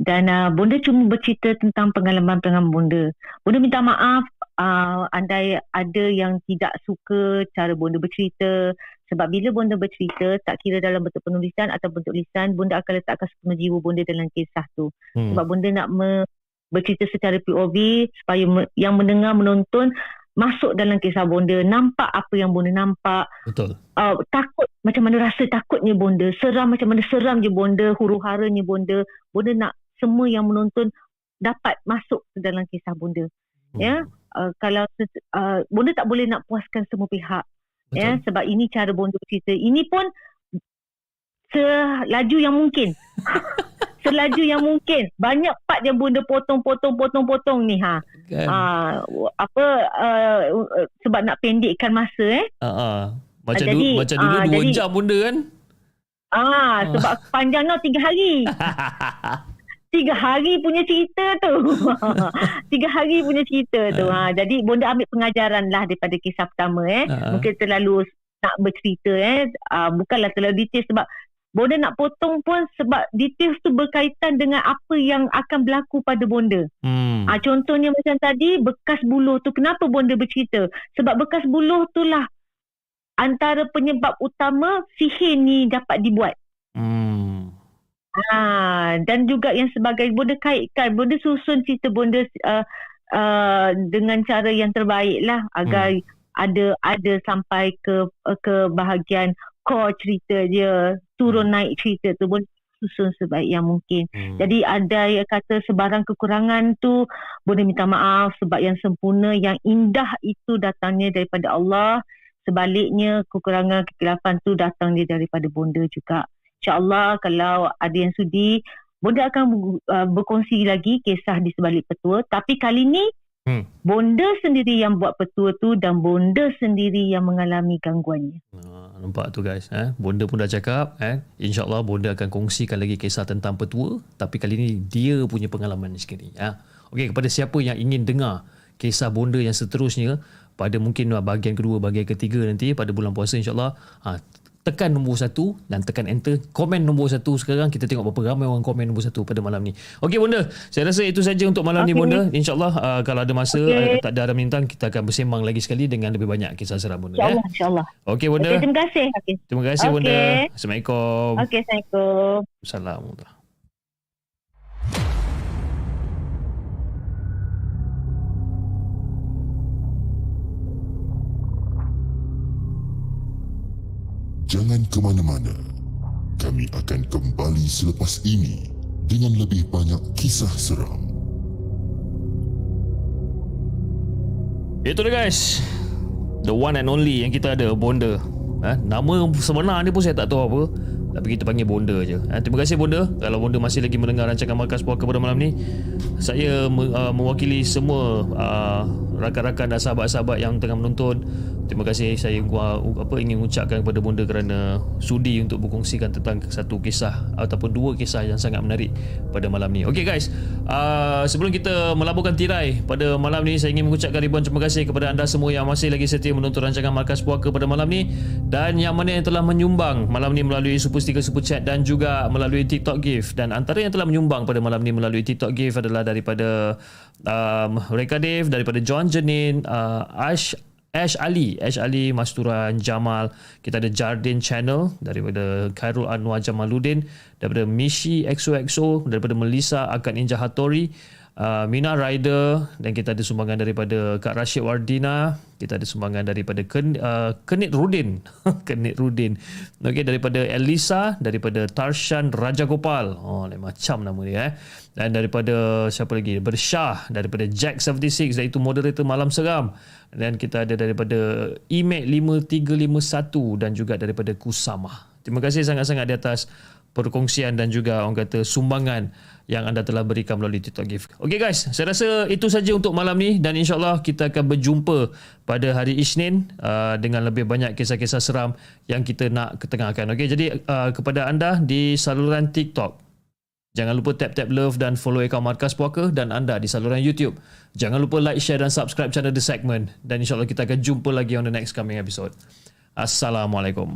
dan uh, bonda cuma bercerita tentang pengalaman-pengalaman bonda bonda minta maaf uh, andai ada yang tidak suka cara bonda bercerita sebab bila bonda bercerita tak kira dalam bentuk penulisan atau bentuk lisan bonda akan letakkan sepenuh jiwa bonda dalam kisah tu
Hmm.
sebab benda nak me, bercerita secara POV supaya me, yang mendengar menonton masuk dalam kisah bonda nampak apa yang bonda nampak
Betul.
uh, takut macam mana rasa takutnya bonda seram macam mana seram je bonda huru-haranya bonda bonda nak semua yang menonton dapat masuk ke dalam kisah bonda
Hmm.
Ya. Uh, kalau uh, bonda tak boleh nak puaskan semua pihak
Betul.
ya sebab ini cara bonda bercerita. Ini pun selaju yang mungkin. <laughs> selaju yang mungkin. Banyak part yang bonda potong-potong-potong-potong ni ha.
Kan?
Ah, apa uh, uh, sebab nak pendekkan masa eh.
Ah. Macam,
Ah,
du-
jadi,
macam dulu
jadi-
jam bunda kan?
Ah, sebab panjang tau tiga hari. <laughs> Tiga hari punya cerita tu. <laughs> Tiga hari punya cerita tu. Ha, jadi bonda ambil pengajaran lah daripada kisah pertama eh.
Ha.
Mungkin terlalu nak bercerita eh. Uh, bukanlah terlalu detail sebab bonda nak potong pun sebab details tu berkaitan dengan apa yang akan berlaku pada bonda.
hmm.
Ah contohnya macam tadi bekas buluh tu kenapa bonda bercerita? Sebab bekas buluh tu lah antara penyebab utama sihir ni dapat dibuat.
Hmm.
Ha, dan juga yang sebagai bonda kaitkan, bonda susun cerita bonda uh, uh, dengan cara yang terbaik lah agar
Hmm.
ada ada sampai ke uh, ke bahagian core cerita dia, turun naik cerita tu bonda susun sebaik yang mungkin.
Hmm.
Jadi ada yang kata sebarang kekurangan tu boleh minta maaf sebab yang sempurna, yang indah itu datangnya daripada Allah. Sebaliknya kekurangan kekilafan tu datangnya daripada bonda juga. InsyaAllah kalau ada yang sudi, bonda akan uh, berkongsi lagi kisah di sebalik petua. Tapi kali ni
Hmm.
bonda sendiri yang buat petua tu dan bonda sendiri yang mengalami gangguannya.
Ah, nampak tu guys eh? Bonda pun dah cakap eh? InsyaAllah Bonda akan kongsikan lagi kisah tentang petua Tapi kali ni dia punya pengalaman sendiri ya? Okey kepada siapa yang ingin dengar Kisah Bonda yang seterusnya Pada mungkin bahagian kedua Bahagian ketiga nanti Pada bulan puasa insyaAllah ha, Tekan nombor satu Dan tekan enter Komen nombor satu sekarang Kita tengok berapa ramai orang komen nombor satu Pada malam ni Okey Bonda Saya rasa itu saja untuk malam ni
Okey.
Bonda InsyaAllah uh, Kalau ada masa
Okey.
uh, Tak ada ada mintang Kita akan bersembang lagi sekali Dengan lebih banyak kisah seram Bonda
InsyaAllah,
eh?
insyaAllah.
Okey Bonda
Okay, terima kasih. Okay.
Terima kasih
Okey.
Bonda. Assalamualaikum.
Okey, Assalamualaikum.
Assalamualaikum.
Jangan ke mana-mana. Kami akan kembali selepas ini dengan lebih banyak kisah seram.
Itu dia guys. The one and only yang kita ada Bonda. Ha? Nama sebenar dia pun saya tak tahu apa. Tapi kita panggil Bonda je. Ha? Terima kasih Bonda. Kalau Bonda masih lagi mendengar rancangan Markas Puaka pada malam ni. Saya uh, mewakili semua uh, rakan-rakan dan sahabat-sahabat yang tengah menonton. Terima kasih. Saya uh, apa ingin ucapkan kepada Bonda kerana sudi untuk berkongsikan tentang satu kisah ataupun dua kisah yang sangat menarik pada malam ni. Okey guys, uh, sebelum kita melaburkan tirai pada malam ni saya ingin mengucapkan ribuan terima kasih kepada anda semua yang masih lagi setia menonton rancangan Markas Puaka pada malam ni dan yang mana yang telah menyumbang malam ni melalui super sticker super chat dan juga melalui TikTok gift dan antara yang telah menyumbang pada malam ni melalui TikTok gift adalah daripada um, Reka Dave, daripada John Jenin, uh, Ash Ash Ali, Ash Ali, Masturan Jamal, kita ada Jardin Channel daripada Khairul Anwar Jamaluddin, daripada Mishi XOXO, daripada Melissa Akad Ninja Hattori, uh, Mina Rider dan kita ada sumbangan daripada Kak Rashid Wardina, kita ada sumbangan daripada Ken, uh, Kenit Rudin, <laughs> Kenit Rudin. Okey daripada Elisa, daripada Tarshan Raja Gopal. Oh, lain macam nama dia eh. Dan daripada siapa lagi? Daripada Shah, daripada Jack76 iaitu moderator Malam Seram. Dan kita ada daripada Emac 5351 dan juga daripada Kusama. Terima kasih sangat-sangat di atas perkongsian dan juga orang kata sumbangan yang anda telah berikan melalui TikTok gift. Okey guys, saya rasa itu saja untuk malam ni dan insyaAllah kita akan berjumpa pada hari Isnin uh, dengan lebih banyak kisah-kisah seram yang kita nak ketengahkan. Okey, jadi uh, kepada anda di saluran TikTok Jangan lupa tap-tap love dan follow akaun Markas Puaka dan anda di saluran YouTube. Jangan lupa like, share dan subscribe channel The Segment. Dan insyaAllah kita akan jumpa lagi on the next coming episode. Assalamualaikum.